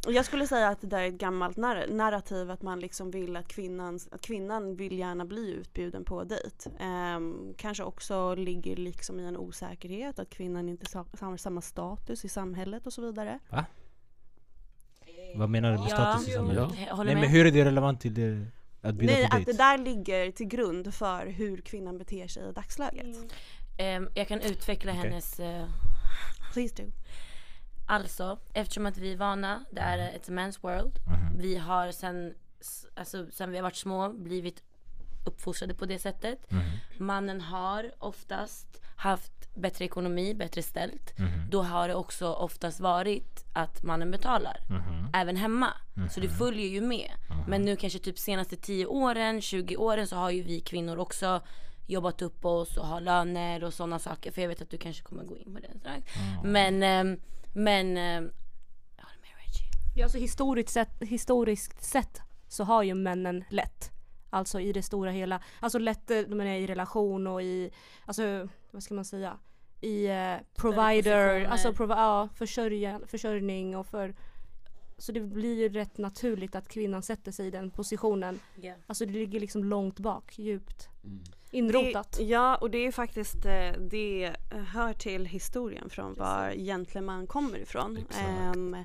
Speaker 6: jag skulle säga att det där är ett gammalt narr- narrativ att man liksom vill att kvinnan, att kvinnan vill gärna bli utbjuden på dejt. Ehm, kanske också ligger liksom i en osäkerhet att kvinnan inte har samma status i samhället och så vidare.
Speaker 2: Vad menar du med
Speaker 5: Ja,
Speaker 2: status i samhället?
Speaker 1: Ja.
Speaker 2: Nej men hur är det relevant till det, att bjuda
Speaker 6: Nej,
Speaker 2: på
Speaker 6: att det där ligger till grund för hur kvinnan beter sig i dagsläget.
Speaker 5: Ehm, jag kan utveckla
Speaker 2: Okej.
Speaker 5: hennes eh,
Speaker 6: Please do.
Speaker 5: Alltså, eftersom att vi är vana, det är ett man's world.
Speaker 2: Mhm.
Speaker 5: Vi har sen, alltså, sen vi har varit små blivit uppfostrade på det sättet.
Speaker 2: Mhm.
Speaker 5: Mannen har oftast haft bättre ekonomi, bättre ställt.
Speaker 2: Mhm.
Speaker 5: Då har det också oftast varit att mannen betalar.
Speaker 2: Mhm.
Speaker 5: Även hemma. Så det följer ju med. Men nu kanske typ senaste 10 åren, 20 åren så har ju vi kvinnor också jobbat upp oss och har löner och sådana saker. För jag vet att du kanske kommer gå in på det strax. Men, ehm, men ehm, jag håller med Reggie.
Speaker 8: Ja, alltså historiskt sett, historiskt sett så har ju männen lätt. Alltså i det stora hela. Alltså lätt eh, de är i relation och i, alltså vad ska man säga? I eh, provider, alltså provi- ja, försörja, försörjning och för så det blir ju rätt naturligt att kvinnan sätter sig i den positionen.
Speaker 5: Yeah.
Speaker 8: Alltså det ligger liksom långt bak, djupt.
Speaker 1: Mm.
Speaker 8: Inrotat.
Speaker 6: Det, ja, och det är faktiskt eh, det hör till historien från var gentleman kommer ifrån. Ehm,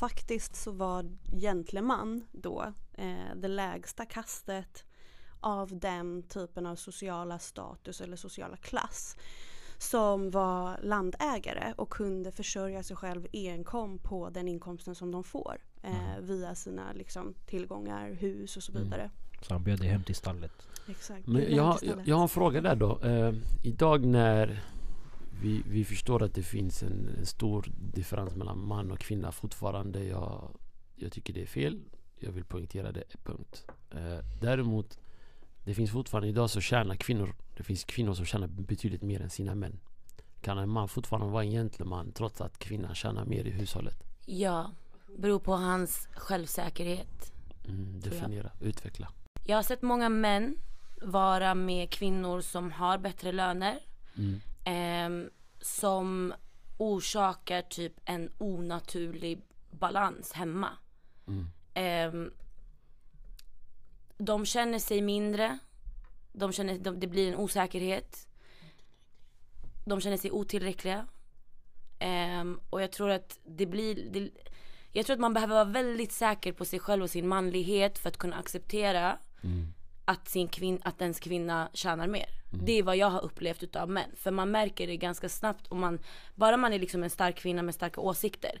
Speaker 6: faktiskt så var gentleman då eh, det lägsta kastet av den typen av sociala status eller sociala klass som var landägare och kunde försörja sig själv enkom på den inkomsten som de får eh, via sina liksom, tillgångar, hus och så vidare.
Speaker 2: Så han bjöd dig hem till stallet.
Speaker 6: Exakt.
Speaker 1: Men jag, har- jag, jag har en fråga där då. Eh, idag när vi, vi förstår att det finns en, en stor differens mellan man och kvinna fortfarande. Jag, jag tycker det är fel. Jag vill poängtera det, punkt. Eh, däremot, det finns fortfarande idag så tjänar kvinnor, det finns kvinnor som tjänar betydligt mer än sina män. Kan en man fortfarande vara en gentleman trots att kvinnan tjänar mer i hushållet?
Speaker 5: Ja, beror på hans självsäkerhet.
Speaker 1: Mm, definiera, utveckla.
Speaker 5: Jag har sett många män vara med kvinnor som har bättre löner.
Speaker 1: Mm.
Speaker 5: ehm, som orsakar typ en onaturlig balans hemma.
Speaker 1: Mm.
Speaker 5: Ehm, de känner sig mindre. De känner, de, det blir en osäkerhet. De känner sig otillräckliga. Ehm, och jag tror att det blir... Det, jag tror att man behöver vara väldigt säker på sig själv och sin manlighet för att kunna acceptera
Speaker 1: Mm.
Speaker 5: att, sin kvin- att ens kvinna tjänar mer.
Speaker 1: Mm.
Speaker 5: Det är vad jag har upplevt utav män. För man märker det ganska snabbt om man, bara man är liksom en stark kvinna med starka åsikter.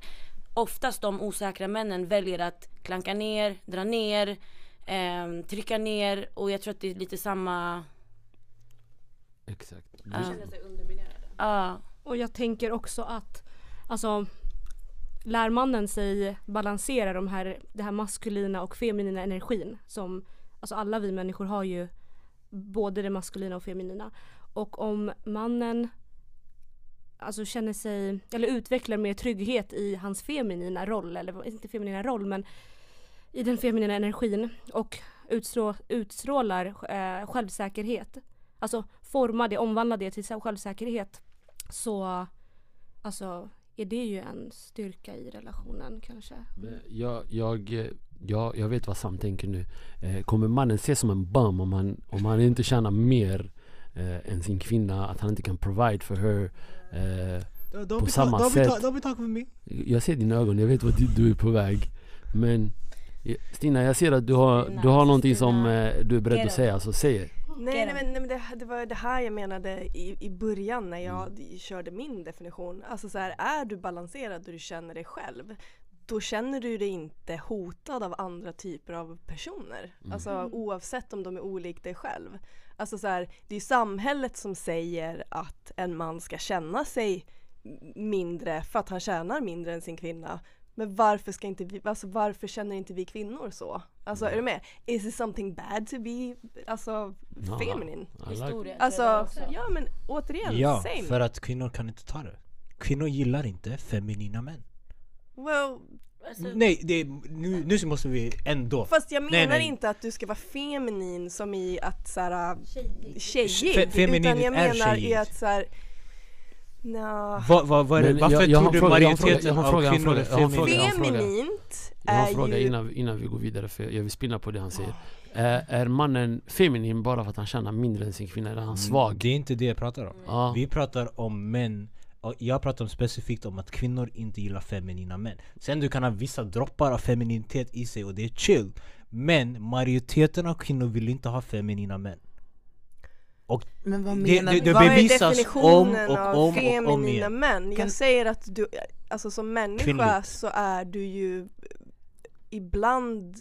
Speaker 5: Oftast de osäkra männen väljer att klanka ner, dra ner, ehm, trycka ner och jag tror att det är lite samma,
Speaker 1: Exakt.
Speaker 5: Ja. ja,
Speaker 8: Och jag tänker också att alltså lär mannen sig balansera de här, det här maskulina och feminina energin som alltså alla vi människor har ju både det maskulina och feminina. Och om mannen alltså känner sig, eller utvecklar mer trygghet i hans feminina roll, eller inte feminina roll men i den feminina energin och utstrå, utstrålar eh, självsäkerhet. Alltså forma det, omvandla det till självsäkerhet så alltså är det ju en styrka i relationen kanske.
Speaker 1: Men Jag, jag, jag, jag vet vad Sam tänker nu. Eh, kommer mannen ses som en bum om han, om han inte tjänar mer eh, än sin kvinna? Att han inte kan provide for her? Eh, På samma sätt.
Speaker 2: Don't be talking with me.
Speaker 1: jag ser dina ögon, jag vet vart du- du är på väg. Men eh, Stina, jag ser att du har, du har någonting som eh, du är beredd att säga, så säg det.
Speaker 7: Nej, nej, men, nej men det, det var det här jag menade i, i början när jag
Speaker 1: Mm.
Speaker 7: körde min definition. Alltså så här, är du balanserad och du känner dig själv då känner du dig inte hotad av andra typer av personer.
Speaker 1: Mm.
Speaker 7: Alltså oavsett om de är olik dig själv. Alltså så här, det är samhället som säger att en man ska känna sig mindre för att han tjänar mindre än sin kvinna. Men varför ska inte vi, alltså varför känner inte vi kvinnor så? Alltså är du med? Is it something bad to be, alltså
Speaker 1: Ja,
Speaker 7: feminine?
Speaker 1: I
Speaker 5: Historia.
Speaker 7: Alltså, ja men återigen,
Speaker 2: Ja,
Speaker 7: same.
Speaker 2: för att kvinnor kan inte ta det. Kvinnor gillar inte feminina män.
Speaker 7: Well,
Speaker 5: Alltså,
Speaker 2: Nej, det är, nu, nu måste vi ändå...
Speaker 7: fast jag menar
Speaker 2: Nej, nej.
Speaker 7: inte att du ska vara feminin som i att såhär
Speaker 8: Tjejig.
Speaker 7: tjejig,
Speaker 2: Fe- feminin
Speaker 7: utan jag
Speaker 2: är
Speaker 7: menar i
Speaker 2: tjejig.
Speaker 7: att såhär
Speaker 2: Vad, vad är det?
Speaker 1: Men
Speaker 2: Varför
Speaker 1: jag- jag har
Speaker 2: tror du
Speaker 1: fråga,
Speaker 2: majoriteten
Speaker 1: jag
Speaker 2: av
Speaker 1: fråga, jag
Speaker 2: kvinnor är feminina?
Speaker 7: feminint
Speaker 1: Jag har
Speaker 7: är
Speaker 1: en fråga innan, innan vi går vidare för jag vill spinna på det han säger. Är, är mannen feminin bara för att han tjänar mindre än sin kvinna? Eller är han svag?
Speaker 2: Mm, Det är inte det jag pratar om.
Speaker 1: Ja.
Speaker 2: Vi pratar om män och jag pratar om specifikt om att kvinnor inte gillar feminina män. Sen du kan ha vissa droppar av femininitet i sig och det är chill. Men majoriteten av kvinnor vill inte ha feminina män.
Speaker 4: Men vad menar du?
Speaker 2: det
Speaker 7: Vad är definitionen
Speaker 2: om och
Speaker 7: av
Speaker 2: om och om
Speaker 7: feminina
Speaker 2: igen.
Speaker 7: män? Jag säger att du, alltså som människa
Speaker 2: Kvinnligt.
Speaker 7: så är du ju ibland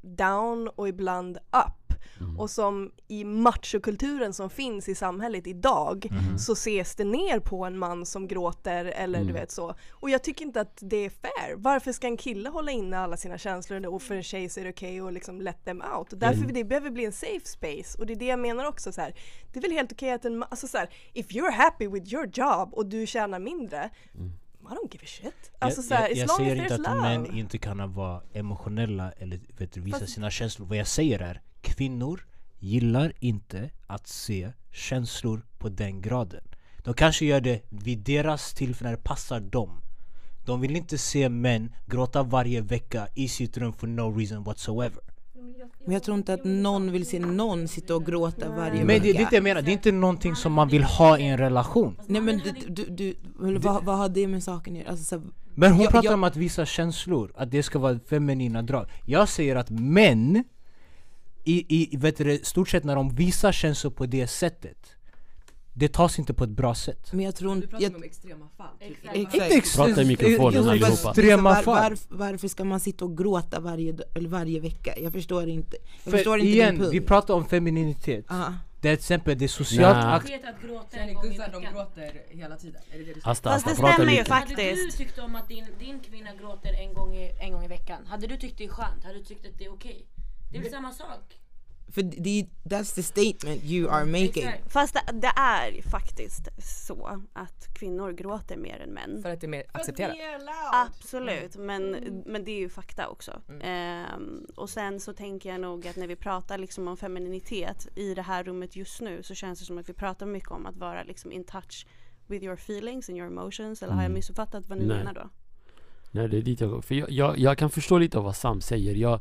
Speaker 7: down och ibland up.
Speaker 1: Mm.
Speaker 7: Och som i machokulturen som finns i samhället idag
Speaker 2: Mhm.
Speaker 7: så ses det ner på en man som gråter eller du
Speaker 1: Mm.
Speaker 7: vet så. Och jag tycker inte att det är fair. Varför ska en kille hålla inne alla sina känslor och för en tjej så är det okej att liksom let them out. Och därför
Speaker 1: Mm.
Speaker 7: det behöver bli en safe space. Och det är det jag menar också så här. Det är väl helt okej att en ma- alltså så här, if you're happy with your job och du tjänar mindre
Speaker 1: Mm.
Speaker 7: I don't give a shit. Alltså
Speaker 2: jag,
Speaker 7: här,
Speaker 2: jag, jag säger inte att
Speaker 7: love.
Speaker 2: män inte kan vara emotionella eller vet, visa
Speaker 7: Fast-
Speaker 2: sina känslor. Vad jag säger är kvinnor gillar inte att se känslor på den graden. De kanske gör det vid deras tillfälle när det passar dem. De vill inte se män gråta varje vecka i sitt rum for no reason whatsoever.
Speaker 4: Men jag tror inte att någon vill se någon sitta och gråta varje
Speaker 2: Men det, det är
Speaker 4: vecka.
Speaker 2: inte jag menar, det är inte någonting som man vill ha i en relation.
Speaker 4: Nej men du, du, du vad, vad har det med saken att göra? Alltså, så,
Speaker 2: Men hon
Speaker 4: Jag-
Speaker 2: pratar
Speaker 4: jag-
Speaker 2: om att visa känslor, att det ska vara feminina drag. Jag säger att män, i, i vet du, stort sett när de visar känslor på det sättet, det tas inte på ett bra sätt.
Speaker 4: men jag tror inte... Jag,
Speaker 3: om extrema fall.
Speaker 5: Exakt.
Speaker 4: exakt.
Speaker 2: ex-
Speaker 1: Prata i mikrofonen allihopa.
Speaker 2: Extrema
Speaker 4: var,
Speaker 2: fall.
Speaker 4: var, varför ska man sitta och gråta varje, varje vecka? Jag förstår inte. Jag förstår
Speaker 2: För
Speaker 4: inte
Speaker 2: igen,
Speaker 4: din punkt.
Speaker 2: vi pratar om femininitet.
Speaker 4: Aha.
Speaker 2: Det är till exempel det är socialt akt.
Speaker 5: vet att gråta en
Speaker 3: är
Speaker 5: gång i
Speaker 3: gussar, de
Speaker 5: veckan.
Speaker 3: gråter hela tiden. Är det det du
Speaker 6: Fast det stämmer ju faktiskt.
Speaker 5: Hade du tyckt om att din, din kvinna gråter en gång, i, en gång i veckan? Hade du tyckt det är skönt? Hade du tyckt att det är okej? Det är väl samma sak?
Speaker 4: För det, that's the statement you are making.
Speaker 5: Exakt.
Speaker 6: Fast det, det är ju faktiskt så att kvinnor gråter mer än män.
Speaker 3: För att det är mer accepterat.
Speaker 6: Absolut, men, men det är ju fakta också. Ehm, och sen så tänker jag nog att när vi pratar liksom om femininitet i det här rummet just nu så känns det som att vi pratar mycket om att vara liksom in touch with your feelings and your emotions. Eller har jag
Speaker 1: Mm.
Speaker 6: missuppfattat vad ni
Speaker 1: Nej.
Speaker 6: menar då?
Speaker 1: Nej det är dit jag går. För jag, jag, jag kan förstå lite av vad Sam säger. Jag,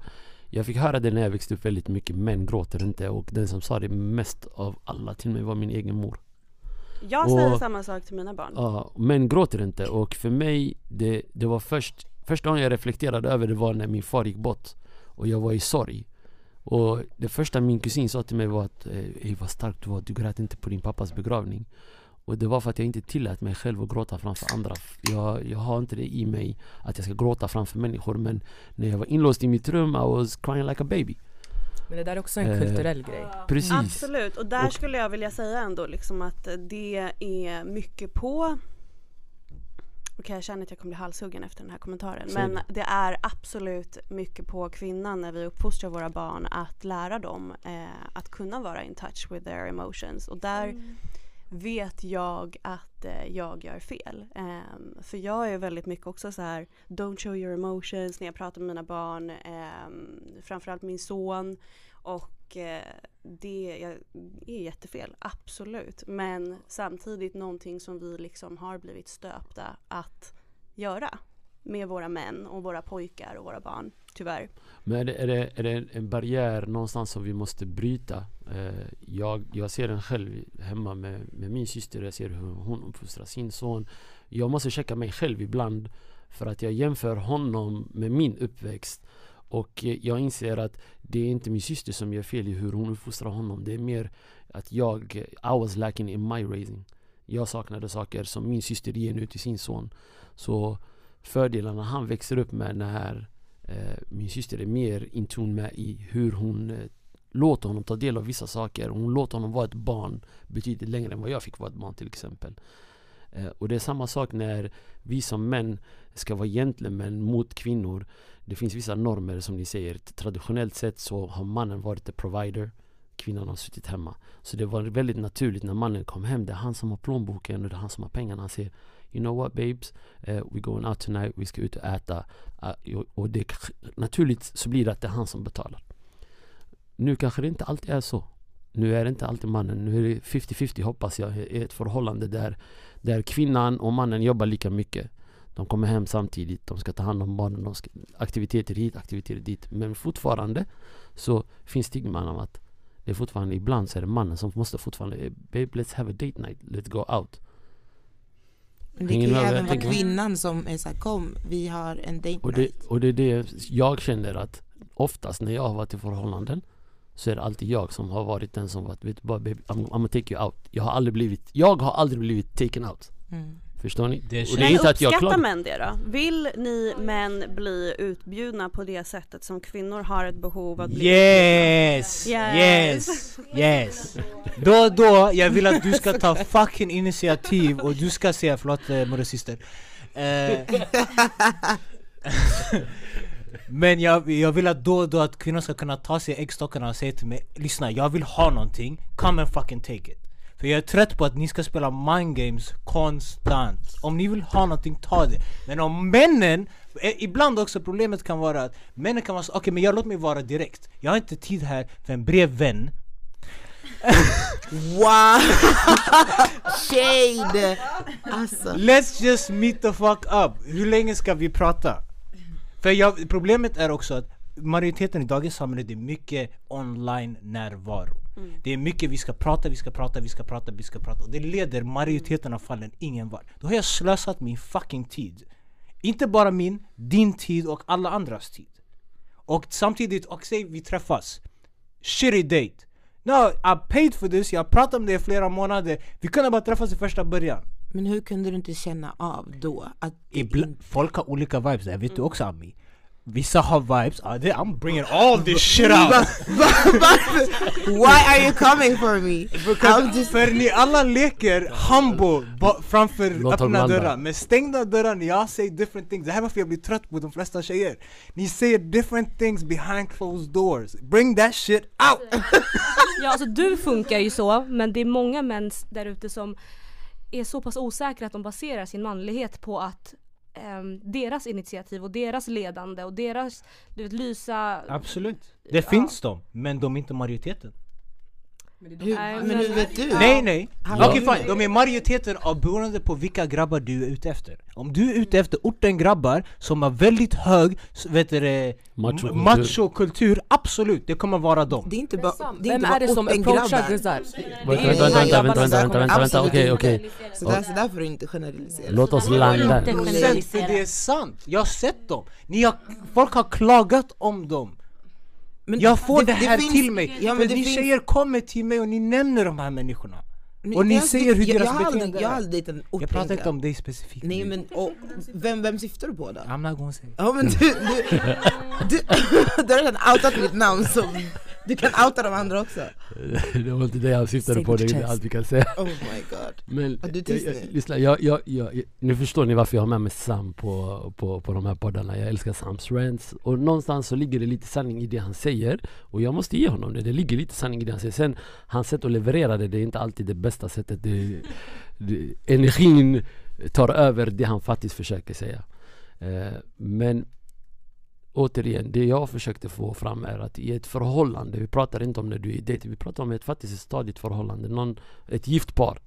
Speaker 1: jag fick höra det när jag växte upp väldigt mycket. Män gråter inte. Och den som sa det mest av alla till mig var min egen mor.
Speaker 6: Jag säger
Speaker 1: Och-
Speaker 6: samma sak till mina barn.
Speaker 1: Ja, män gråter inte. Och för mig, det, det var först Första gången jag reflekterade över det var när min far gick bort. Och jag var i sorg. Och det första min kusin sa till mig var att eh, Ey vad stark du var, du grät inte på din pappas begravning. Och det var för att jag inte tillät mig själv att gråta framför andra. Jag, jag har inte det i mig att jag ska gråta framför människor. Men när jag var inlåst i mitt rum, I was crying like a baby.
Speaker 3: Men det där är också en
Speaker 1: Eh,
Speaker 3: kulturell grej.
Speaker 1: Precis.
Speaker 6: Absolut, och där
Speaker 1: Och-
Speaker 6: skulle jag vilja säga ändå liksom att det är mycket på Okej jag känner att jag kommer bli halshuggen efter den här kommentaren men
Speaker 1: det.
Speaker 6: det är absolut mycket på kvinnan när vi uppfostrar våra barn att lära dem eh, att kunna vara in touch with their emotions och där vet jag att eh, jag gör fel. Ehm, för jag är väldigt mycket också så här don't show your emotions när jag pratar med mina barn, um, framförallt min son och eh, det är, är jättefel, absolut. Men samtidigt någonting som vi liksom har blivit stöpta att göra med våra män och våra pojkar och våra barn, tyvärr.
Speaker 1: Men är det, är det, är det en- barriär någonstans som vi måste bryta? Eh, jag, jag ser den själv hemma med, med min syster. Jag ser hur hon uppfostrar sin son. Jag måste checka mig själv ibland. För att jag jämför honom med min uppväxt. Och eh, jag inser att det är inte min syster som gör fel i hur hon uppfostrar honom. Det är mer att jag, eh, I was lacking in my raising. Jag saknade saker som min syster ger nu till sin son. Så fördelarna han växer upp med när eh, min syster är mer in tune med i hur hon eh, låter honom ta del av vissa saker. Hon låter honom vara ett barn betydligt längre än vad jag fick vara ett barn till exempel. Eh, och det är samma sak när vi som män ska vara gentlemän mot kvinnor. Det finns vissa normer som ni säger. Traditionellt sett så har mannen varit the provider. Kvinnan har suttit hemma. Så det var väldigt naturligt när mannen kom hem. Det är han som har plånboken och det är han som har pengarna. Han säger You know what babes? Eh, uh, we're going out tonight. Vi ska ut och äta. Uh, och det, naturligt så blir det att det är han som betalar. Nu kanske det inte alltid är så. Nu är det inte alltid mannen. Nu är det 50-50 hoppas jag i ett förhållande där, där kvinnan och mannen jobbar lika mycket. De kommer hem samtidigt, de ska ta hand om barnen, de ska, aktiviteter hit, aktiviteter dit. Men fortfarande så finns stigman av att det är fortfarande, ibland så är det mannen som måste fortfarande Babe let's have a date night, let's go out.
Speaker 4: Men det kan ju även vara kvinnan som är såhär, kom vi har en date
Speaker 1: och det, och det är det jag känner att oftast när jag har varit i förhållanden så är det alltid jag som har varit den som varit, vet du bara baby, I'm, I'm gonna take you out. Jag har aldrig blivit, jag har aldrig blivit taken out. Mm. Förstår ni?
Speaker 6: Det och det är inte att jag uppskattar män det då? Vill ni män bli utbjudna på det sättet som kvinnor har ett behov att bli
Speaker 2: Yes! Yes! Yes! yes. Då och då, jag vill att du ska ta fucking initiativ och du ska säga, förlåt eh, syster eh, Men jag, jag vill att då och då att kvinnor ska kunna ta sig äggstockarna och säga till mig Lyssna, jag vill ha någonting, come and fucking take it för jag är trött på att ni ska spela mind games konstant Om ni vill ha någonting, ta det Men om männen eh, Ibland också problemet kan vara att männen kan vara så, okej okay, men jag låt mig vara direkt Jag har inte tid här för en brevvän
Speaker 4: wow! Shade! Alltså.
Speaker 2: Let's just meet the fuck up! Hur länge ska vi prata? För jag, problemet är också att majoriteten i dagens samhälle det är mycket online närvaro mm. Det är mycket vi ska prata, vi ska prata, vi ska prata, vi ska prata. Och det leder majoriteten av fallen ingen vart. Då har jag slösat min fucking tid. Inte bara min, din tid och alla andras tid. Och samtidigt, och säg vi träffas. Shitty date. No, I paid for this, jag pratat om det i flera månader. Vi kunde bara träffas i första början.
Speaker 4: Men hur kunde du inte känna av då? Att
Speaker 2: Ibland, folk har olika vibes, det vet du också Ami Vissa har vibes, ah, I'm bringing all this shit out.
Speaker 4: Why are you coming for me?
Speaker 2: Just... För ni alla leker humble framför Låt öppna dörrar. Med stängda dörrar, när jag säger different things. Det här är varför jag blir trött på de flesta tjejer. Ni säger different things behind closed doors. Bring that shit out!
Speaker 8: ja alltså du funkar ju så, men det är många män där ute som är så pass osäkra att de baserar sin manlighet på att um, deras initiativ och deras ledande och deras, du vet, lysa
Speaker 2: Absolut, det ja. finns de, men de är inte majoriteten
Speaker 4: hur, men hur vet du?
Speaker 2: Nej nej, okej okay, fine, de är majoriteten av beroende på vilka grabbar du är ute efter. Om du är ute efter orten grabbar som har väldigt hög vet du, machokultur, absolut, det kommer vara dem.
Speaker 4: Det är inte bara
Speaker 3: det är Vem är det som approachar
Speaker 1: Guzzar? Vänta, vänta, vänta, vänta, vänta, vänta, vänta, okej, okej.
Speaker 4: Så där får du inte generalisera.
Speaker 1: Låt oss landa.
Speaker 2: För det är sant, jag har sett dem, Ni har, folk har klagat om dem men jag får det, det här finns, till mig, ja, för ni finns... tjejer kommer till mig och ni nämner de här människorna och ni säger hur deras
Speaker 4: jag, beteende är Jag har aldrig dejtat en
Speaker 2: Jag pratar inte om dig specifikt.
Speaker 4: Nej men, och, vem, vem syftar du på då?
Speaker 2: I'm not gonna say.
Speaker 4: Ja men du, du, du, du har redan outat mitt namn så du kan outa de andra också.
Speaker 1: Det var inte det jag syftade på, det är allt vi kan säga.
Speaker 4: Oh my god.
Speaker 1: Men, du jag, jag, lyssna, jag, jag, jag, nu förstår ni varför jag har med mig Sam på, på, på de här poddarna. Jag älskar Sams rants. Och någonstans så ligger det lite sanning i det han säger. Och jag måste ge honom det, det ligger lite sanning i det han säger. Sen, hans sätt att leverera det, det är inte alltid det bästa sättet det, det, Energin tar över det han faktiskt försöker säga eh, Men återigen, det jag försökte få fram är att i ett förhållande, vi pratar inte om när du är i dejt, vi pratar om ett faktiskt stadigt förhållande, någon, ett gift par.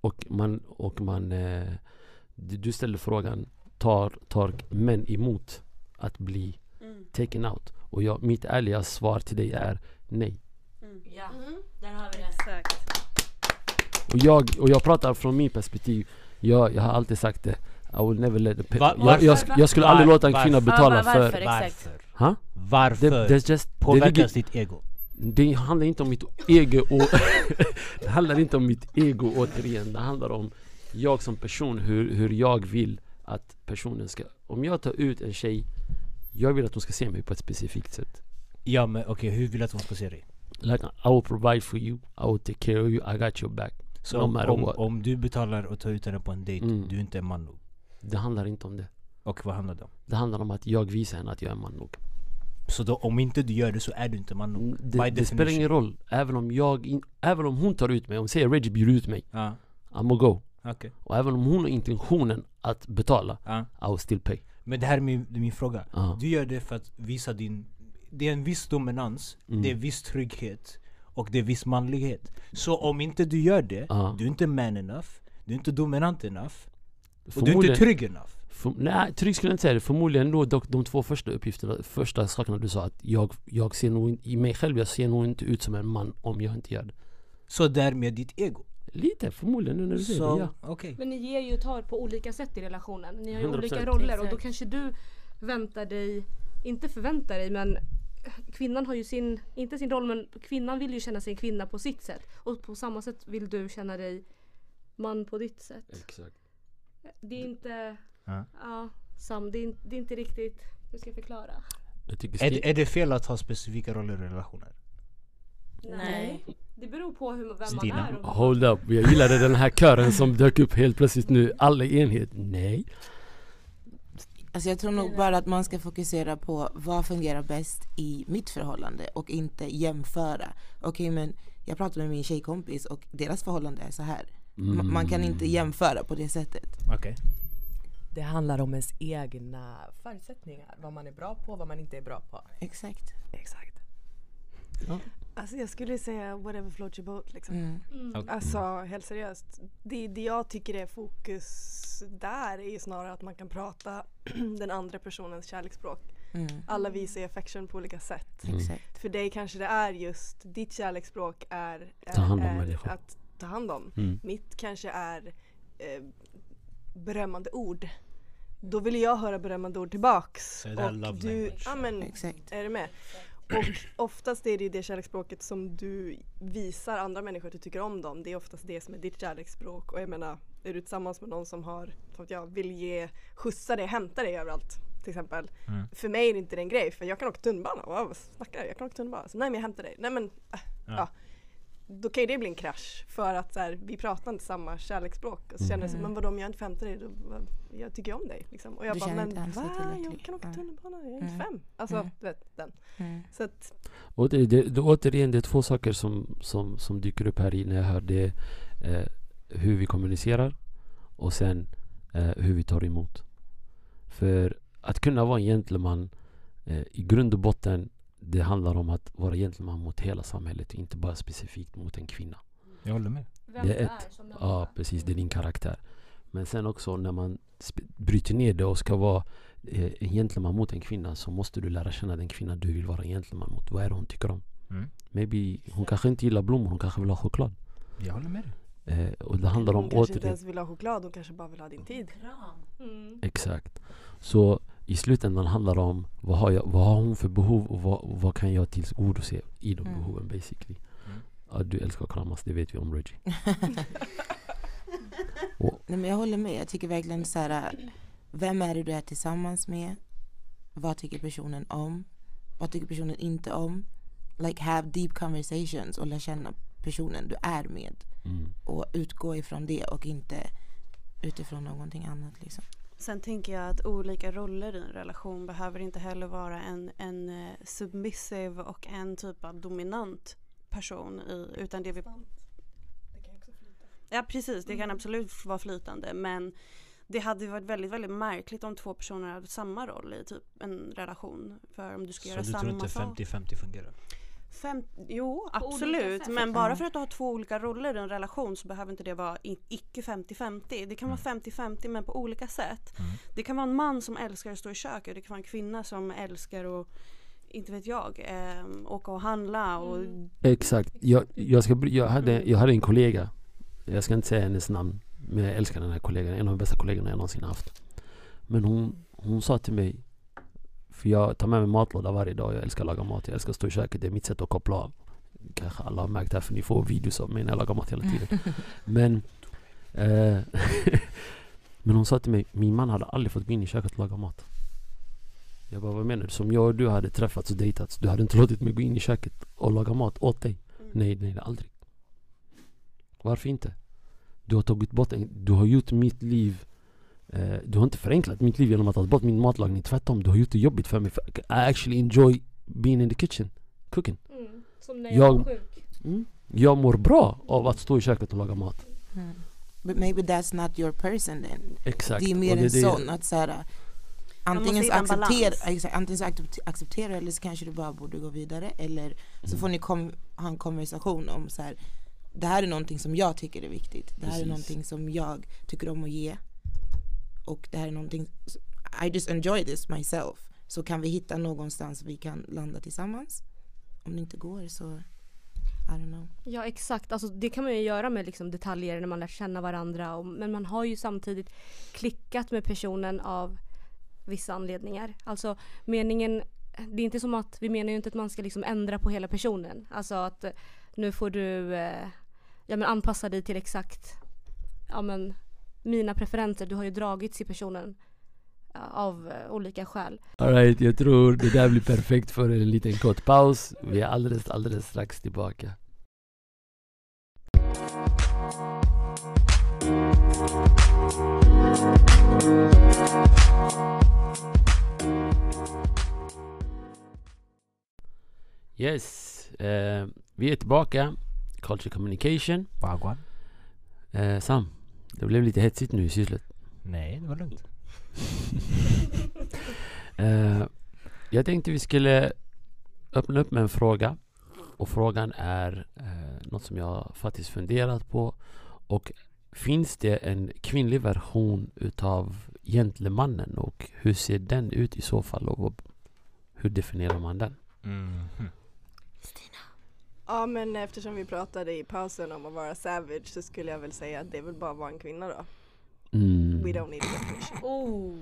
Speaker 1: Och man, och man eh, du ställer frågan, tar, tar män emot att bli mm. taken out? Och jag, mitt ärliga svar till dig är nej.
Speaker 5: Ja, mm. där har vi det. Exakt.
Speaker 1: Och jag, och jag pratar från min perspektiv, jag, jag har alltid sagt det i will never let the Va jag, jag, jag, skulle aldrig låta en kvinna betala
Speaker 5: för... Varför?
Speaker 2: Exakt.
Speaker 1: Ha?
Speaker 2: Varför?
Speaker 1: Det, just,
Speaker 2: Påverkas det ditt ego?
Speaker 1: Det handlar inte om mitt ego och Det handlar inte om mitt ego återigen Det handlar om jag som person, hur, hur jag vill att personen ska Om jag tar ut en tjej Jag vill att hon ska se mig på ett specifikt sätt
Speaker 2: Ja men okej, okay, hur vill du att hon ska se dig?
Speaker 1: Like I will provide for you I will take care of you, I got your back
Speaker 2: Så
Speaker 1: No
Speaker 2: om, om, om du betalar och tar ut henne på en dejt,
Speaker 1: Mm.
Speaker 2: du är inte man nog.
Speaker 1: Det handlar inte om det.
Speaker 2: Och vad handlar det om?
Speaker 1: Det handlar om att jag visar henne att jag är man nog.
Speaker 2: Så då, om inte du gör det så är du inte man nog.
Speaker 1: Mm, Det, det spelar ingen roll. Även om jag, in, även om hon tar ut mig, om säger Reggie bjuder ut mig,
Speaker 2: Ja,
Speaker 1: I'mma go.
Speaker 2: okej.
Speaker 1: Och även om hon har intentionen att betala,
Speaker 2: Ja.
Speaker 1: I will still pay.
Speaker 2: Men det här är min, min fråga.
Speaker 1: Ja.
Speaker 2: Du gör det för att visa din... Det är en viss dominans,
Speaker 1: Mm.
Speaker 2: det är viss trygghet och det är viss manlighet. Så om inte du gör det,
Speaker 1: Ja.
Speaker 2: du är inte man enough, du är inte dominant enough och du är inte trygg enough.
Speaker 1: För, nej, trygg skulle jag inte säga det. Förmodligen då dock de två första uppgifterna, första sakerna du sa att jag, jag ser nog i mig själv, jag ser nog inte ut som en man om jag inte gör det.
Speaker 2: Så därmed ditt ego.
Speaker 1: Lite förmodligen nu när du säger det,
Speaker 2: Så,
Speaker 1: ja.
Speaker 2: okej.
Speaker 8: Men ni ger ju och tar på olika sätt i relationen. Ni har ju
Speaker 1: 100%.
Speaker 8: olika roller och då kanske du väntar dig, inte förväntar dig men kvinnan har ju sin, inte sin roll men kvinnan vill ju känna sig kvinna på sitt sätt. Och på samma sätt vill du känna dig man på ditt sätt.
Speaker 1: Exakt.
Speaker 8: Det är inte,
Speaker 2: Ja.
Speaker 8: ja, sam, det är, inte- det är inte riktigt, hur ska jag förklara?
Speaker 1: Jag tycker
Speaker 2: Är, är det fel att ha specifika roller i relationer?
Speaker 5: Nej.
Speaker 8: Det beror på hur, vem
Speaker 2: Stina.
Speaker 8: man är.
Speaker 1: Hold up, jag gillade den här kören som dök upp helt plötsligt nu. Alla i enhet, nej.
Speaker 4: Alltså jag tror nog bara att man ska fokusera på vad fungerar bäst i mitt förhållande och inte jämföra. Okej men jag pratar med min tjejkompis och deras förhållande är så här. Ma- Man kan inte jämföra på det sättet.
Speaker 2: Okej.
Speaker 3: Det handlar om ens egna förutsättningar. Vad man är bra på, vad man inte är bra på.
Speaker 4: Exakt.
Speaker 3: Exakt.
Speaker 7: Alltså jag skulle säga whatever floats your boat liksom.
Speaker 4: Mm.
Speaker 7: Alltså helt seriöst. Det, det jag tycker är fokus där är ju snarare att man kan prata den andra personens kärleksspråk.
Speaker 4: Mm.
Speaker 7: Alla visar ju affection på olika sätt.
Speaker 4: Exakt.
Speaker 7: För dig kanske det är just, ditt kärleksspråk är, är,
Speaker 1: Ta hand om
Speaker 7: är att ta hand om.
Speaker 1: Mm.
Speaker 7: Mitt kanske är eh, berömmande ord. Då vill jag höra berömmande ord tillbaks.
Speaker 2: Så det är
Speaker 7: och
Speaker 2: love
Speaker 7: du, ja, men,
Speaker 4: Exakt.
Speaker 7: är du med? Och oftast är det ju det kärleksspråket som du visar andra människor att du tycker om dem. Det är oftast det som är ditt kärleksspråk. Och jag menar, är du tillsammans med någon som har, som jag vill ge, skjutsa dig, hämta dig överallt till exempel.
Speaker 2: Mm.
Speaker 7: För mig är det inte en grej för jag kan åka tunnelbana. Wow, vad snackar du? Jag kan åka tunnelbana. Så, nej men jag hämtar dig. Nej men, äh,
Speaker 2: Ja.
Speaker 7: ja. Då kan ju det bli en krasch för att så här, vi pratar inte samma kärleksspråk. Och så känner jag så, men vadå om jag inte får hämta dig? Då, vad- jag tycker ju om dig. Liksom. Och jag
Speaker 4: Du
Speaker 7: bara, men va? Jag kan åka tunnelbana, jag är inte
Speaker 4: Mm.
Speaker 7: fem. Alltså,
Speaker 4: Mm.
Speaker 7: du vet den.
Speaker 4: Mm.
Speaker 7: Så att,
Speaker 1: Och det, det, det, återigen, det är två saker som, som, som dyker upp här i när jag hör det. Eh, hur vi kommunicerar och sen eh, hur vi tar emot. För att kunna vara en gentleman eh, i grund och botten det handlar om att vara gentleman mot hela samhället, inte bara specifikt mot en kvinna.
Speaker 2: Jag håller med.
Speaker 8: vem
Speaker 1: Det är ett.
Speaker 8: som
Speaker 1: Ja, precis. Det är din karaktär. Men sen också när man bryter ner det och ska vara eh, en gentleman mot en kvinna så måste du lära känna den kvinna du vill vara en gentleman mot. Vad är det hon tycker om?
Speaker 2: Mm.
Speaker 1: Maybe hon kanske inte gillar blommor, hon kanske vill ha choklad.
Speaker 2: Jag håller med dig.
Speaker 1: Eh, och det handlar om
Speaker 7: hon kanske inte
Speaker 1: återigen...
Speaker 7: ens vill ha choklad, hon kanske bara vill ha din tid.
Speaker 8: Mm.
Speaker 1: Exakt. Så i slutändan handlar det om vad har, jag, vad har hon för behov och vad, och vad kan jag tillgodose i de
Speaker 4: Mm.
Speaker 1: behoven basically.
Speaker 2: Mm.
Speaker 1: Ja, du älskar att kramas, det vet vi om Reggie.
Speaker 4: Nej, men jag håller med. Jag tycker verkligen så här. Vem är det du är tillsammans med? Vad tycker personen om? Vad tycker personen inte om? Like have deep conversations och lära känna personen du är med.
Speaker 1: Mm.
Speaker 4: Och utgå ifrån det och inte utifrån någonting annat liksom.
Speaker 6: Sen tänker jag att olika roller i en relation behöver inte heller vara en, en eh, submissive och en typ av dominant person i, utan det vi... Ja precis, det kan absolut vara flytande men det hade ju varit väldigt, väldigt märkligt om två personer hade samma roll i typ en relation. För om du ska
Speaker 2: Så
Speaker 6: göra
Speaker 2: du tror
Speaker 6: samma
Speaker 2: inte
Speaker 6: sak.
Speaker 2: 50-50 fungerar?
Speaker 6: Fem, jo,
Speaker 8: På
Speaker 6: absolut. Men bara
Speaker 4: Ja.
Speaker 6: för att du har två olika roller i en relation så behöver inte det vara icke 50-50. Det kan vara 50-50 men på olika sätt.
Speaker 2: Mm.
Speaker 6: Det kan vara en man som älskar att stå i köket. Det kan vara en kvinna som älskar att, inte vet jag, eh, åka och handla och
Speaker 8: Mm.
Speaker 1: Exakt. Jag, jag, ska, jag, hade, jag hade en kollega, jag ska inte säga hennes namn, men jag älskar den här kollegan. En av de bästa kollegorna jag någonsin haft. Men hon, hon sa till mig, för jag tar med mig matlåda varje dag, jag älskar att laga mat, jag älskar att stå i köket, det är mitt sätt att koppla av. Kanske alla har märkt det här för ni får videos av mig när jag lagar mat hela tiden. Men eh, Men hon sa till mig, min man hade aldrig fått gå in i köket och laga mat. Jag bara, vad menar du? Som jag och du hade träffats och dejtats, du hade inte låtit mig gå in i köket och laga mat åt dig? Nej, nej, aldrig. Varför inte? Du har tagit bort en, du har gjort mitt liv Du har inte förenklat mitt liv genom att ta bort min matlagning Tvärtom, du har gjort det jobbigt för mig för I actually enjoy being in the kitchen Cooking
Speaker 8: Mm. Som när
Speaker 1: jag
Speaker 8: jag
Speaker 1: var
Speaker 8: sjuk.
Speaker 1: mm. Jag mår bra av att stå i köket och laga mat
Speaker 4: Mm. But maybe that's not your person then.
Speaker 1: Exakt
Speaker 4: Det är mer en sån att så här, antingen så acceptera, exakt, antingen så accept- acceptera eller så kanske du bara borde gå vidare eller så får ni kom, ha en konversation om så här, det här är någonting som jag tycker är viktigt. Det här
Speaker 1: Precis.
Speaker 4: är någonting som jag tycker om att ge. Och det här är någonting, I just enjoy this myself. Så kan vi hitta någonstans vi kan landa tillsammans. Om det inte går så, I don't know.
Speaker 8: Ja exakt, alltså, det kan man ju göra med liksom, detaljer när man lär känna varandra. Och, men man har ju samtidigt klickat med personen av vissa anledningar. Alltså meningen, det är inte som att, vi menar ju inte att man ska liksom ändra på hela personen. Alltså att nu får du eh, ja, men anpassa dig till exakt ja, men, mina preferenser. Du har ju dragits i personen av eh, olika skäl.
Speaker 1: Alright, jag tror det där blir perfekt för en liten kort paus Vi är alldeles, alldeles strax tillbaka Yes, eh, vi är tillbaka Culture Communication
Speaker 2: Wagwan?
Speaker 1: eh, Sam, det blev lite hetsigt nu i sysslet
Speaker 2: Nej, det var lugnt.
Speaker 1: Eh, jag tänkte vi skulle öppna upp med en fråga. Och frågan är eh, något som jag faktiskt funderat på. Och finns det en kvinnlig version utav gentlemannen? Och hur ser den ut i så fall? Och hur definierar man den?
Speaker 2: Mhm.
Speaker 7: Ja men eftersom vi pratade i pausen om att vara savage så skulle jag väl säga att det är väl bara att vara en kvinna då.
Speaker 1: Mm.
Speaker 7: We don't need a definition.
Speaker 5: Oh.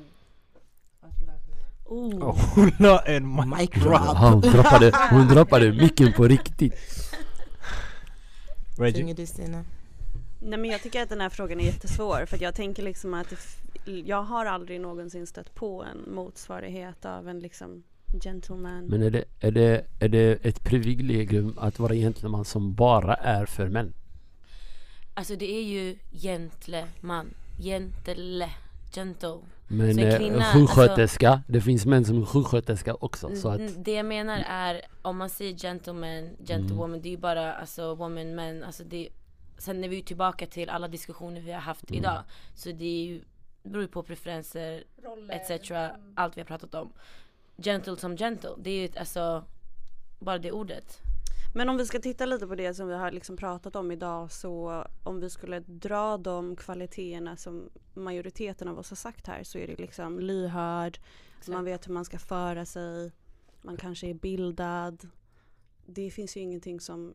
Speaker 5: Oh.
Speaker 2: Oh, hon la en mic
Speaker 4: Mic
Speaker 2: drop.
Speaker 1: Ja, hon, droppade, hon droppade micken på riktigt.
Speaker 2: Reggie?
Speaker 4: Tynger du Stina?
Speaker 6: Nej men jag tycker att den här frågan är jättesvår för att jag tänker liksom att jag har aldrig någonsin stött på en motsvarighet av en liksom gentleman.
Speaker 1: Men är det, är, det, är det ett privilegium att vara gentleman som bara är för män?
Speaker 5: Alltså det är ju gentleman. Gentle. Gentle.
Speaker 1: Men eh,
Speaker 5: kvinna,
Speaker 1: sjuksköterska, det finns män som är sjuksköterska också. Så att,
Speaker 5: Mm, Det jag menar är om man säger gentleman, gentlewoman, det är ju bara alltså woman, men alltså det Sen är vi ju tillbaka till alla diskussioner vi har haft idag. Så det är ju, beror ju på preferenser etc. Allt vi har pratat om. Gentle som gentle, det är ju alltså bara det ordet.
Speaker 6: Men om vi ska titta lite på det som vi har liksom pratat om idag så om vi skulle dra de kvaliteterna som majoriteten av oss har sagt här så är det liksom lyhörd, man vet hur man ska föra sig, man kanske är bildad. Det finns ju ingenting som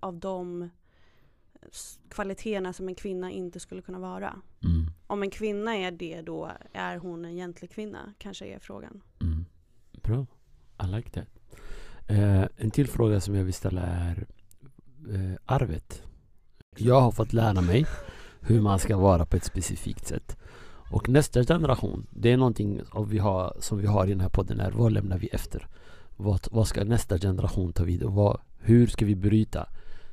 Speaker 6: av de kvaliteterna som en kvinna inte skulle kunna vara.
Speaker 1: mm,
Speaker 6: Om en kvinna är det då är hon en egentlig kvinna kanske är frågan.
Speaker 1: Bra, I like that. Eh, en till fråga som jag vill ställa är eh, arvet. Jag har fått lära mig hur man ska vara på ett specifikt sätt. Och nästa generation, det är någonting som vi har, som vi har i den här podden är vad lämnar vi efter? Vad, vad ska nästa generation ta vid? Och vad, hur ska vi bryta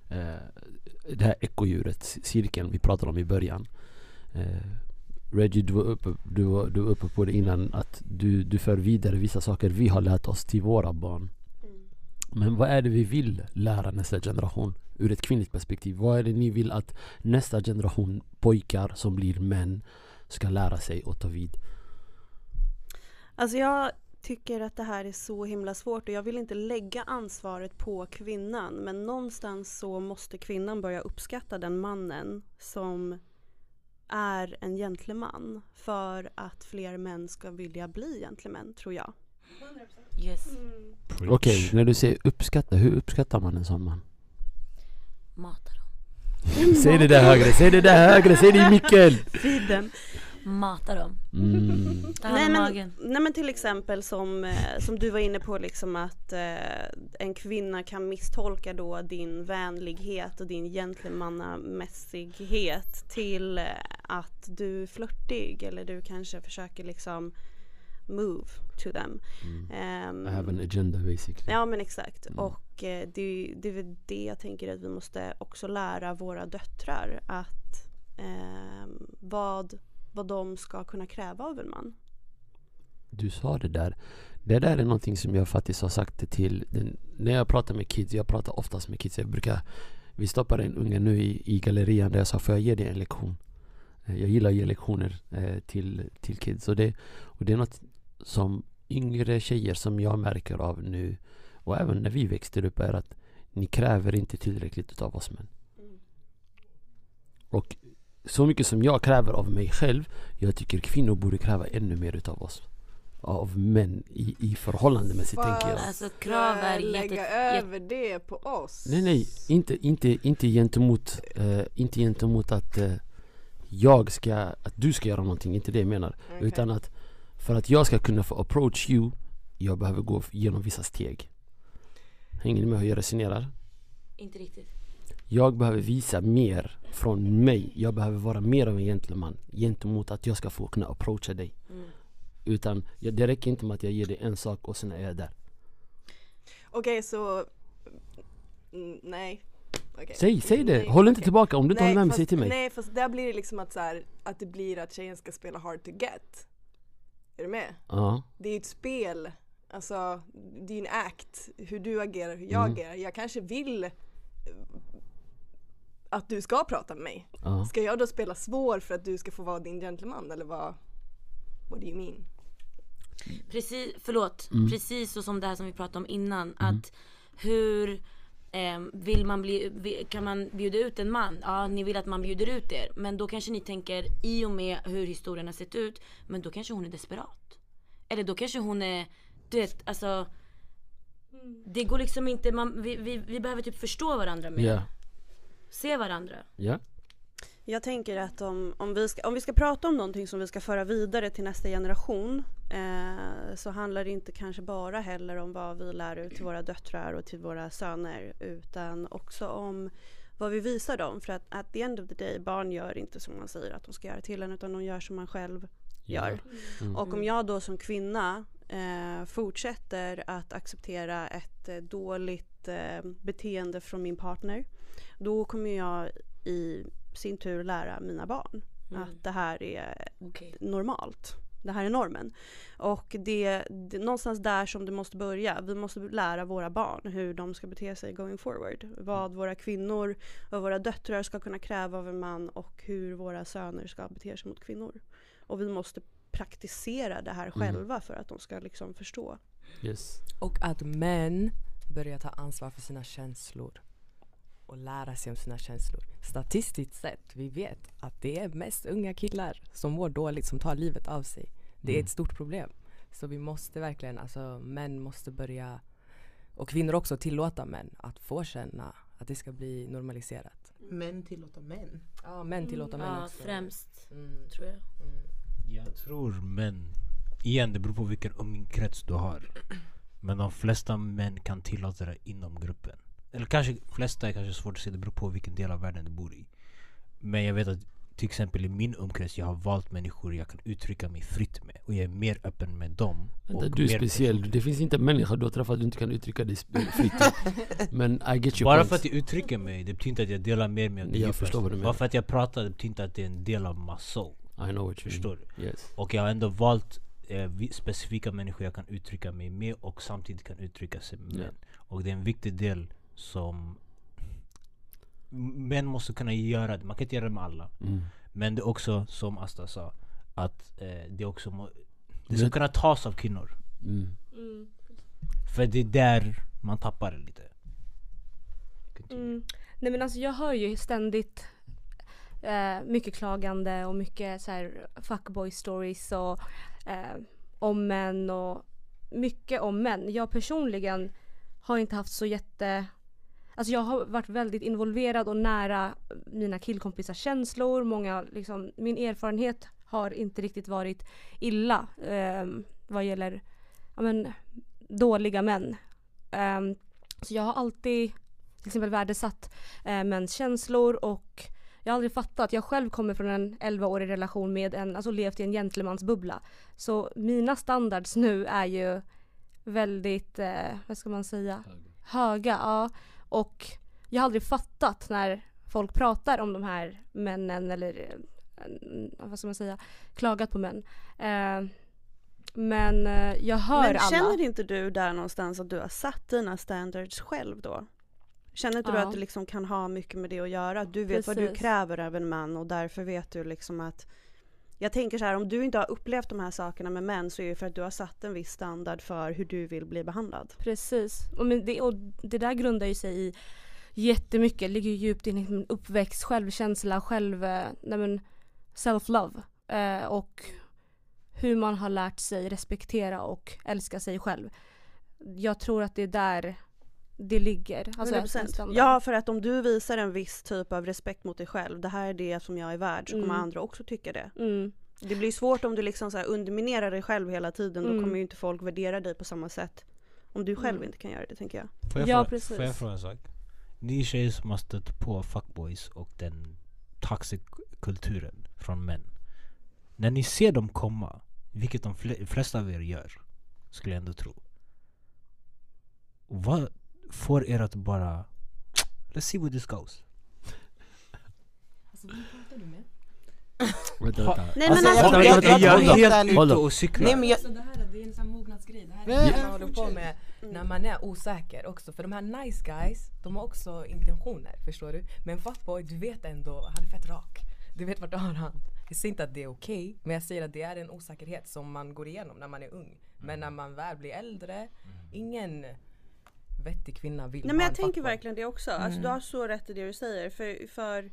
Speaker 1: eh, det här ekodjuret, cirkeln vi pratade om i början? Eh, Reggie, du var, uppe, du, var, du var uppe på det innan att du, du för vidare vissa saker vi har lärt oss till våra barn. Men vad är det vi vill lära nästa generation ur ett kvinnligt perspektiv? Vad är det ni vill att nästa generation pojkar som blir män ska lära sig och ta vid?
Speaker 6: Alltså jag tycker att det här är så himla svårt och jag vill inte lägga ansvaret på kvinnan men någonstans så måste kvinnan börja uppskatta den mannen som är en gentleman för att fler män ska vilja bli gentlemän tror jag.
Speaker 5: Yes.
Speaker 1: Okej, när du säger uppskatta, hur uppskattar man en sån man?
Speaker 5: Mata dem.
Speaker 1: Säg det där högre, säg det där högre, säg det i micken!
Speaker 6: Fiden.
Speaker 5: Mata dem.
Speaker 1: Mm.
Speaker 6: Nej men, nej men till exempel som, eh, som du var inne på liksom att eh, en kvinna kan misstolka då din vänlighet och din gentlemannamässighet till eh, att du är flörtig eller du kanske försöker liksom move to them.
Speaker 1: Mm.
Speaker 6: Ehm,
Speaker 1: I have an agenda basically.
Speaker 6: Ja men exakt
Speaker 1: Mm.
Speaker 6: och eh, det, det är väl det jag tänker att vi måste också lära våra döttrar att eh, vad, vad de ska kunna kräva av en man.
Speaker 1: Du sa det där. Det där är någonting som jag faktiskt har sagt till den, När jag pratar med kids, jag pratar oftast med kids. Jag brukar Vi stoppar en unge nu i, i gallerian där jag sa får jag ge dig en lektion? Eh, Jag gillar att ge lektioner eh, till, till kids och det, och det är något som yngre tjejer som jag märker av nu och även när vi växte upp är att ni kräver inte tillräckligt utav oss män. Och så mycket som jag kräver av mig själv, jag tycker kvinnor borde kräva ännu mer utav oss. Av män i, i förhållandemässigt tänker jag.
Speaker 5: Alltså krav är
Speaker 7: lägga
Speaker 5: jätte...
Speaker 7: över det på oss.
Speaker 1: Nej nej, inte, inte, inte gentemot, eh, inte gentemot att eh, jag ska, att du ska göra någonting, inte det jag menar.
Speaker 7: Okej.
Speaker 1: Utan att för att jag ska kunna få approach you, jag behöver gå genom vissa steg. Hänger ni med hur jag resonerar?
Speaker 5: Inte riktigt.
Speaker 1: Jag behöver visa mer från mig. Jag behöver vara mer av en gentleman gentemot att jag ska få kunna approacha dig.
Speaker 5: Mm.
Speaker 1: Utan det räcker inte med att jag ger dig en sak och sen är jag där.
Speaker 7: Okej så, mm, nej. Okej.
Speaker 1: Säg, säg det!
Speaker 7: Nej,
Speaker 1: Håll inte
Speaker 7: okej.
Speaker 1: tillbaka, om du inte håller med mig, säg till mig.
Speaker 7: Nej fast där blir det liksom att så här, att det blir att tjejen ska spela hard to get. Är du med?
Speaker 1: Ja,
Speaker 7: Det är ju ett spel, alltså det är en act, hur du agerar, hur jag
Speaker 1: Mm.
Speaker 7: agerar. Jag kanske vill att du ska prata med mig.
Speaker 1: ja.
Speaker 7: Ska jag då spela svår för att du ska få vara din gentleman eller vad? What do you mean?
Speaker 5: Precis, förlåt,
Speaker 1: Mm.
Speaker 5: precis så som det här som vi pratade om innan. Att hur eh, vill man bli, kan man bjuda ut en man? Ja, ni vill att man bjuder ut er. Men då kanske ni tänker i och med hur historien har sett ut, men då kanske hon är desperat. Eller då kanske hon är, du vet, alltså. Det går liksom inte, man, vi, vi, vi behöver typ förstå varandra mer.
Speaker 1: Ja,
Speaker 5: Se varandra.
Speaker 1: ja.
Speaker 6: Jag tänker att om, om, vi ska, om vi ska prata om någonting som vi ska föra vidare till nästa generation eh, så handlar det inte kanske bara heller om vad vi lär ut till våra döttrar och till våra söner utan också om vad vi visar dem. För att at the end of the day, barn gör inte som man säger att de ska göra till en utan de gör som man själv gör.
Speaker 1: Mm.
Speaker 6: Och om jag då som kvinna eh, fortsätter att acceptera ett eh, dåligt eh, beteende från min partner då kommer jag i sin tur lära mina barn
Speaker 5: Mm.
Speaker 6: att det här är
Speaker 5: Okej.
Speaker 6: normalt. Det här är normen. Och det, det är någonstans där som det måste börja. Vi måste lära våra barn hur de ska bete sig going forward. Vad våra kvinnor och våra döttrar ska kunna kräva av en man och hur våra söner ska bete sig mot kvinnor. Och vi måste praktisera det här själva för att de ska liksom förstå.
Speaker 1: Yes.
Speaker 3: Och att män börjar ta ansvar för sina känslor. Och lära sig om sina känslor. Statistiskt sett, vi vet att det är mest unga killar som mår dåligt, som tar livet av sig. Det är
Speaker 1: Mm.
Speaker 3: ett stort problem. Så vi måste verkligen, alltså män måste börja, och kvinnor också, tillåta män att få känna att det ska bli normaliserat.
Speaker 4: Män tillåter män.
Speaker 3: Ja, män tillåta män
Speaker 5: Ja,
Speaker 3: också.
Speaker 5: främst
Speaker 3: Mm.
Speaker 5: tror jag.
Speaker 2: Jag tror män, igen det beror på vilken umgängeskrets du har. Men de flesta män kan tillåta det inom gruppen. Eller kanske, flesta är kanske svårt att se, det beror på vilken del av världen du bor i. Men jag vet att till exempel i min umkrets, jag har valt människor jag kan uttrycka mig fritt med. Och jag är mer öppen med dem.
Speaker 1: Vänta, du är
Speaker 2: mer
Speaker 1: speciell.
Speaker 2: personlig.
Speaker 1: Det finns inte en människa du har träffat du inte kan uttrycka dig sp- fritt Men I get your
Speaker 2: Bara
Speaker 1: point.
Speaker 2: för att jag uttrycker mig, det betyder inte att jag delar med mig av det
Speaker 1: Jag förstår vad du menar.
Speaker 2: Bara för att jag pratar, det betyder inte att det är en del av my soul.
Speaker 1: I know what you
Speaker 2: Förstår du?
Speaker 1: Yes.
Speaker 2: Och jag har ändå valt eh, specifika människor jag kan uttrycka mig med och samtidigt kan uttrycka sig med.
Speaker 1: Ja.
Speaker 2: Och det är en viktig del som män måste kunna göra det. Man kan inte göra det med alla.
Speaker 1: Mm.
Speaker 2: Men det är också som Asta sa, att eh, det också må, det ska kunna tas av kvinnor.
Speaker 1: Mm.
Speaker 2: För det är där man tappar det lite.
Speaker 8: Mm. Nej men alltså jag hör ju ständigt eh, mycket klagande och mycket så här fuckboy stories och eh, om män och mycket om män. Jag personligen har inte haft så jätte Alltså jag har varit väldigt involverad och nära mina killkompisars känslor. Många, liksom, min erfarenhet har inte riktigt varit illa eh, vad gäller ja, men, dåliga män. Ehm, så jag har alltid till exempel värdesatt eh, mäns känslor och jag har aldrig fattat. Jag själv kommer från en 11-årig relation med en, alltså levt i en gentlemansbubbla. Så mina standards nu är ju väldigt, eh, vad ska man säga, höga. ja. Och jag har aldrig fattat när folk pratar om de här männen eller eh, vad ska man säga, klagat på män. Eh, men eh, jag hör
Speaker 6: Men
Speaker 8: alla.
Speaker 6: känner inte du där någonstans att du har satt dina standards själv då? Känner inte du
Speaker 8: Ja.
Speaker 6: att det liksom kan ha mycket med det att göra? Att du vet vad du
Speaker 8: Precis.
Speaker 6: kräver av en man och därför vet du liksom att jag tänker så här, om du inte har upplevt de här sakerna med män så är det för att du har satt en viss standard för hur du vill bli behandlad.
Speaker 8: Precis. Och, men det, och det där grundar ju sig i jättemycket, ligger ju djupt i min uppväxt, självkänsla, själv, eh, nej men self-love. Eh, och hur man har lärt sig respektera och älska sig själv. Jag tror att det är där det ligger. Alltså,
Speaker 6: 100%.
Speaker 8: standard.
Speaker 6: Ja, för att om du visar en viss typ av respekt mot dig själv, det här är det som jag är värd, så kommer
Speaker 8: Mm.
Speaker 6: andra också tycka det.
Speaker 8: Mm.
Speaker 6: Det blir svårt om du liksom så här underminerar dig själv hela tiden, då
Speaker 8: Mm.
Speaker 6: kommer ju inte folk värdera dig på samma sätt. Om du själv
Speaker 8: Mm.
Speaker 6: inte kan göra det tänker jag.
Speaker 2: Får jag,
Speaker 8: Ja,
Speaker 2: fråga,
Speaker 8: precis.
Speaker 2: får jag fråga en sak? Ni tjejer som har stött på fuckboys och den toxic kulturen från män. När ni ser dem komma, vilket de fle- flesta av er gör, skulle jag ändå tro. Vad får er att bara... Let's see where this goes.
Speaker 1: Vänta,
Speaker 2: Ha-
Speaker 1: vänta.
Speaker 6: Nej
Speaker 4: Alltså,
Speaker 6: men
Speaker 4: jag-
Speaker 6: alltså,
Speaker 2: Är
Speaker 4: jag-
Speaker 2: jag,
Speaker 4: jag- jag-
Speaker 2: helt ute och cyklar?
Speaker 4: Nej men jag,
Speaker 3: Så det här det är en sån mognadsgrej. Det här
Speaker 2: Nej,
Speaker 3: är det man håller på med när man är osäker också. För de här nice guys, de har också intentioner. Förstår du? Men fuckboy, du vet ändå, han är fett rak. Du vet vart du har han. Jag säger inte att det är okej, men jag säger att det är en osäkerhet som man går igenom när man är ung. Men när man väl blir äldre, ingen vettig kvinna vill
Speaker 6: Nej
Speaker 3: ha
Speaker 6: men
Speaker 3: en
Speaker 6: jag tänker
Speaker 3: fuckboy.
Speaker 6: verkligen det också. Alltså du har så rätt i det du säger. För, för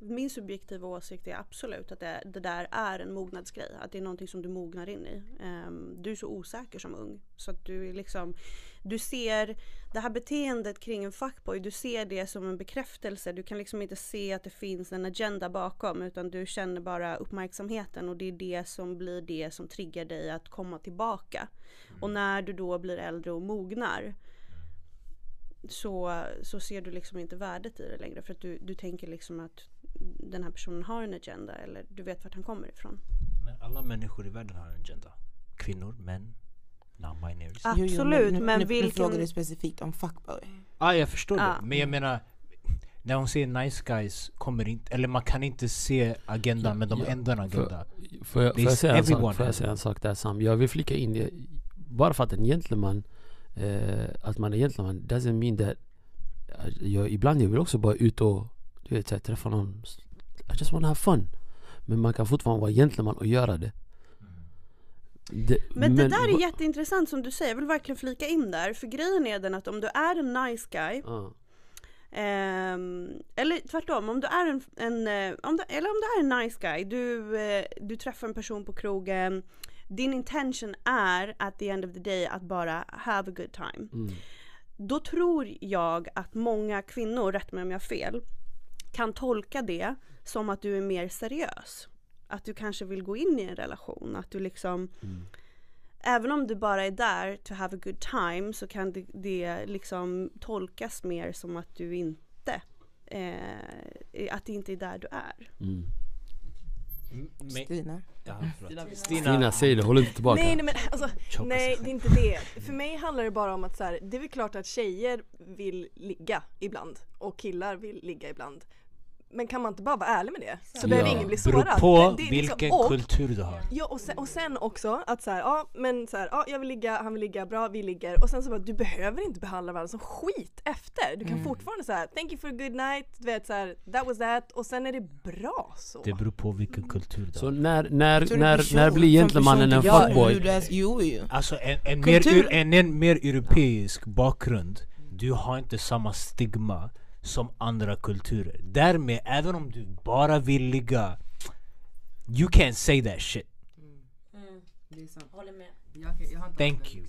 Speaker 6: min subjektiva åsikt är absolut att det, det där är en mognadsgrej. Att det är någonting som du mognar in i. Ehm, du är så osäker som ung. Så att du liksom Du ser det här beteendet kring en fuckboy. Du ser det som en bekräftelse. Du kan liksom inte se att det finns en agenda bakom. Utan du känner bara uppmärksamheten. Och det är det som blir det som triggar dig att komma tillbaka. Och när du då blir äldre och mognar så, så ser du liksom inte värdet i det längre för att du, du tänker liksom att den här personen har en agenda eller du vet vart han kommer ifrån.
Speaker 2: Men alla människor i världen har en agenda. Kvinnor, män, non-binaries.
Speaker 6: Ah.
Speaker 2: Ah,
Speaker 4: Jo, jo,
Speaker 6: Absolut,
Speaker 4: nu,
Speaker 6: men
Speaker 4: nu,
Speaker 6: vilken-
Speaker 4: Nu frågar du specifikt om fuckboy.
Speaker 2: jag förstår
Speaker 6: Ja.
Speaker 2: det. Men jag menar, när hon säger nice guys, kommer inte, eller man kan inte se agendan men de
Speaker 1: Ja,
Speaker 2: ändå en agenda.
Speaker 1: Får jag, får jag säga en
Speaker 2: everyone
Speaker 1: sak? Får jag säga en sak där Sam? Jag vill flika in det. Bara för att en gentleman eh, Att man är gentleman doesn't mean that jag, Ibland jag vill också bara ut och Du vet här, träffa någon. I just wanna have fun. Men man kan fortfarande vara gentleman och göra det, det
Speaker 6: Men, det där är jätteintressant som du säger, jag vill verkligen flika in där. För grejen är den att om du är en nice guy
Speaker 1: Ja.
Speaker 6: Ehm, eller tvärtom, om du är en, en eh, om du, eller om du är en nice guy, du, eh, du träffar en person på krogen, din intention är at the end of the day att bara have a good time.
Speaker 1: Mm.
Speaker 6: Då tror jag att många kvinnor, rätt mig om jag har fel, kan tolka det som att du är mer seriös. Att du kanske vill gå in i en relation, att du liksom
Speaker 1: Mm.
Speaker 6: Även om du bara är där to have a good time så kan det, det liksom tolkas mer som att du inte eh, att det inte är där du är.
Speaker 1: Mm.
Speaker 2: M- men-
Speaker 4: Stina.
Speaker 2: Ja, förlåt.
Speaker 1: Stina säg det, håll inte tillbaka
Speaker 7: Nej, nej men alltså, nej det är inte det. För mig handlar det bara om att så här, det är väl klart att tjejer vill ligga ibland och killar vill ligga ibland. Men kan man inte bara vara ärlig med det? Så
Speaker 1: Ja.
Speaker 7: behöver ingen bli
Speaker 2: Beror
Speaker 7: sårad.
Speaker 2: på
Speaker 7: Det- det är liksom-
Speaker 2: vilken
Speaker 7: och-
Speaker 2: kultur du har.
Speaker 7: Ja och sen, och sen också att så här, ja men så här, ja jag vill ligga, han vill ligga, bra vi ligger och sen så bara du behöver inte behandla varandra som skit efter. Du kan
Speaker 4: Mm.
Speaker 7: fortfarande så här, thank you for a good night, du vet så här, that was that och sen är det bra så.
Speaker 2: Det beror på vilken kultur du
Speaker 1: Så
Speaker 2: har.
Speaker 1: när, när, när,
Speaker 4: person-
Speaker 1: när blir gentlemannen en fuckboy?
Speaker 4: är- Jo, jo.
Speaker 2: Alltså en, en, mer, en, en mer europeisk bakgrund, du har inte samma stigma som andra kulturer. Därmed, även om du bara vill ligga, you can't say that shit.
Speaker 5: Håller med.
Speaker 2: Thank you.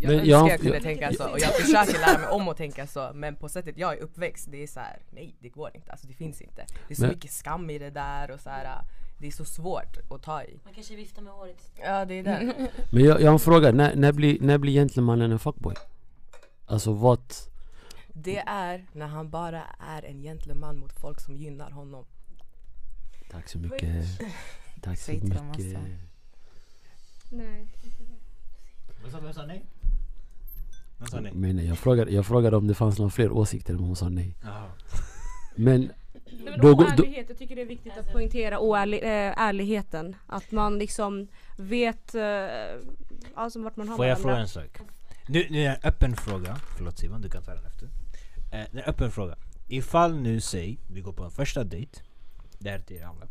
Speaker 3: Jag
Speaker 1: Men
Speaker 3: önskar
Speaker 1: jag-
Speaker 3: jag, kunde
Speaker 1: jag-
Speaker 3: tänka så och jag försöker lära mig om att tänka så men på sättet jag är uppväxt det är så här: nej det går inte, alltså det finns inte. Det är så
Speaker 1: Men-
Speaker 3: mycket skam i det där och så här. det är så svårt att ta i.
Speaker 5: Man kanske viftar med håret.
Speaker 3: Ja det är det.
Speaker 1: Men jag, jag har en fråga, när, när, blir, när blir gentlemannen en fuckboy? Alltså vad...
Speaker 3: Det är när han bara är en gentleman mot folk som gynnar honom.
Speaker 1: Tack så mycket. Tack så
Speaker 4: Säg till dem
Speaker 1: mycket.
Speaker 4: massa.
Speaker 8: Nej.
Speaker 2: Vem sa nej? Vem sa nej?
Speaker 1: Men jag frågade, jag frågade om det fanns några fler åsikter men hon sa nej.
Speaker 2: Jaha.
Speaker 1: Men
Speaker 8: Men
Speaker 1: Då- då-
Speaker 8: oärlighet, jag tycker det är viktigt att poängtera oärlig, eh, ärligheten. Att man liksom vet eh, alltså vart man har
Speaker 2: Får jag fråga en sak? Nu, nu är det en öppen fråga, förlåt Simon du kan ta den efter. Eh, det är en öppen fråga. Ifall nu säg, vi går på en första dejt, det här är till er alla.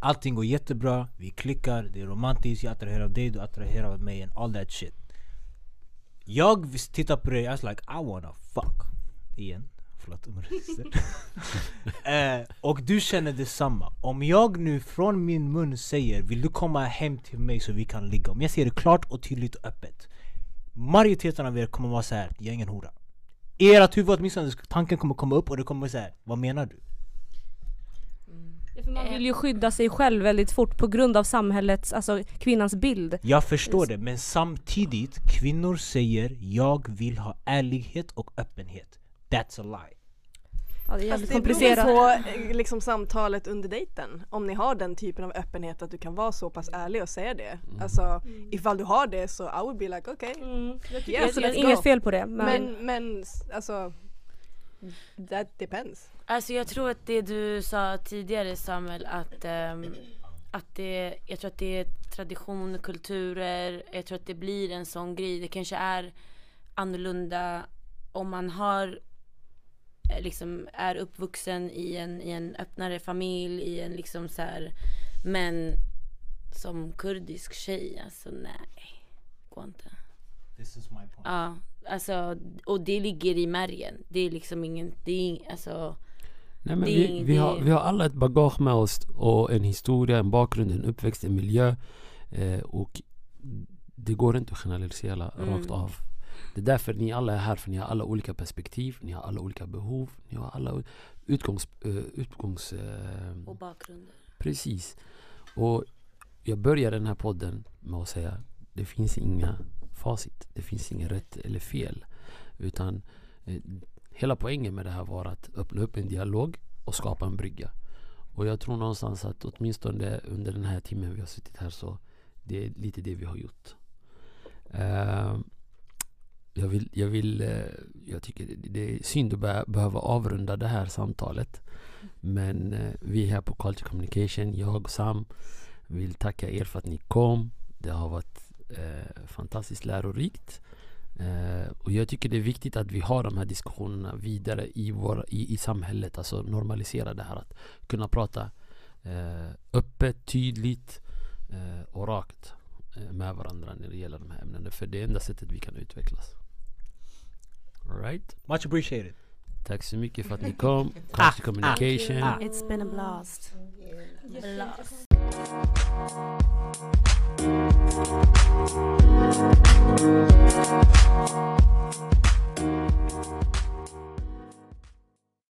Speaker 2: Allting går jättebra, vi klickar, det är romantiskt, jag attraherar dig, du attraherar mig and all that shit. Jag tittar på dig, I was like I wanna fuck. Igen, förlåt om eh, Och du känner detsamma. Om jag nu från min mun säger vill du komma hem till mig så vi kan ligga? Om jag säger det klart och tydligt och öppet. Majoriteten av er kommer vara så här, jag är ingen hora. I ert huvud åtminstone tanken kommer komma upp och det kommer här, vad menar du?
Speaker 8: Ja, för man vill ju skydda sig själv väldigt fort på grund av samhällets, alltså kvinnans bild.
Speaker 2: Jag förstår det, men samtidigt kvinnor säger jag vill ha ärlighet och öppenhet. That's a lie.
Speaker 8: Ja, det är
Speaker 7: Fast
Speaker 8: jävligt
Speaker 7: det beror på eh, liksom, samtalet under dejten. Om ni har den typen av öppenhet att du kan vara så pass ärlig och säga det. Alltså ifall du har det så I would be like okej.
Speaker 8: Mm,
Speaker 7: Yes,
Speaker 8: det är
Speaker 7: let's
Speaker 8: inget
Speaker 7: go.
Speaker 8: fel på det. Men,
Speaker 7: Men, men alltså that depends.
Speaker 5: Alltså jag tror att det du sa tidigare Samuel att, ehm, att det, jag tror att det är tradition, kulturer, jag tror att det blir en sån grej. Det kanske är annorlunda om man har liksom är uppvuxen i en, i en öppnare familj, i en liksom så här men som kurdisk tjej, alltså nej, går inte.
Speaker 2: This is my point.
Speaker 5: Ja, alltså och det ligger i märgen. Det är liksom ingen, det är ing, alltså
Speaker 1: Nej, men vi,
Speaker 5: ing-
Speaker 1: vi, har, vi har alla ett bagage med oss och en historia, en bakgrund, en uppväxt, en miljö. Eh, och det går inte att generalisera
Speaker 5: Mm.
Speaker 1: rakt av. Det är därför ni alla är här, för ni har alla olika perspektiv, ni har alla olika behov, ni har alla utgångs... eh, utgångs eh,
Speaker 5: och bakgrunder.
Speaker 1: Precis. Och jag börjar den här podden med att säga det finns inga facit. Det finns inget rätt eller fel. Utan eh, hela poängen med det här var att öppna upp en dialog och skapa en brygga. Och jag tror någonstans att åtminstone under den här timmen vi har suttit här så det är lite det vi har gjort. Eh, jag vill, jag vill, eh, jag tycker det- är synd att be- behöva avrunda det här samtalet. Men eh, vi är här på Culture Communication, jag och Sam vill tacka er för att ni kom. Det har varit eh, fantastiskt lärorikt. Eh, och jag tycker det är viktigt att vi har de här diskussionerna vidare i, vår, i, i samhället. Alltså normalisera det här att kunna prata eh, öppet, tydligt eh, och rakt eh, med varandra när det gäller de här ämnena. För det är enda sättet vi kan utvecklas. Right.
Speaker 2: Much appreciated.
Speaker 1: Tack så mycket för att ni kom. Ah, ah, communication.
Speaker 2: Ah.
Speaker 6: It's been a blast.
Speaker 5: A blast.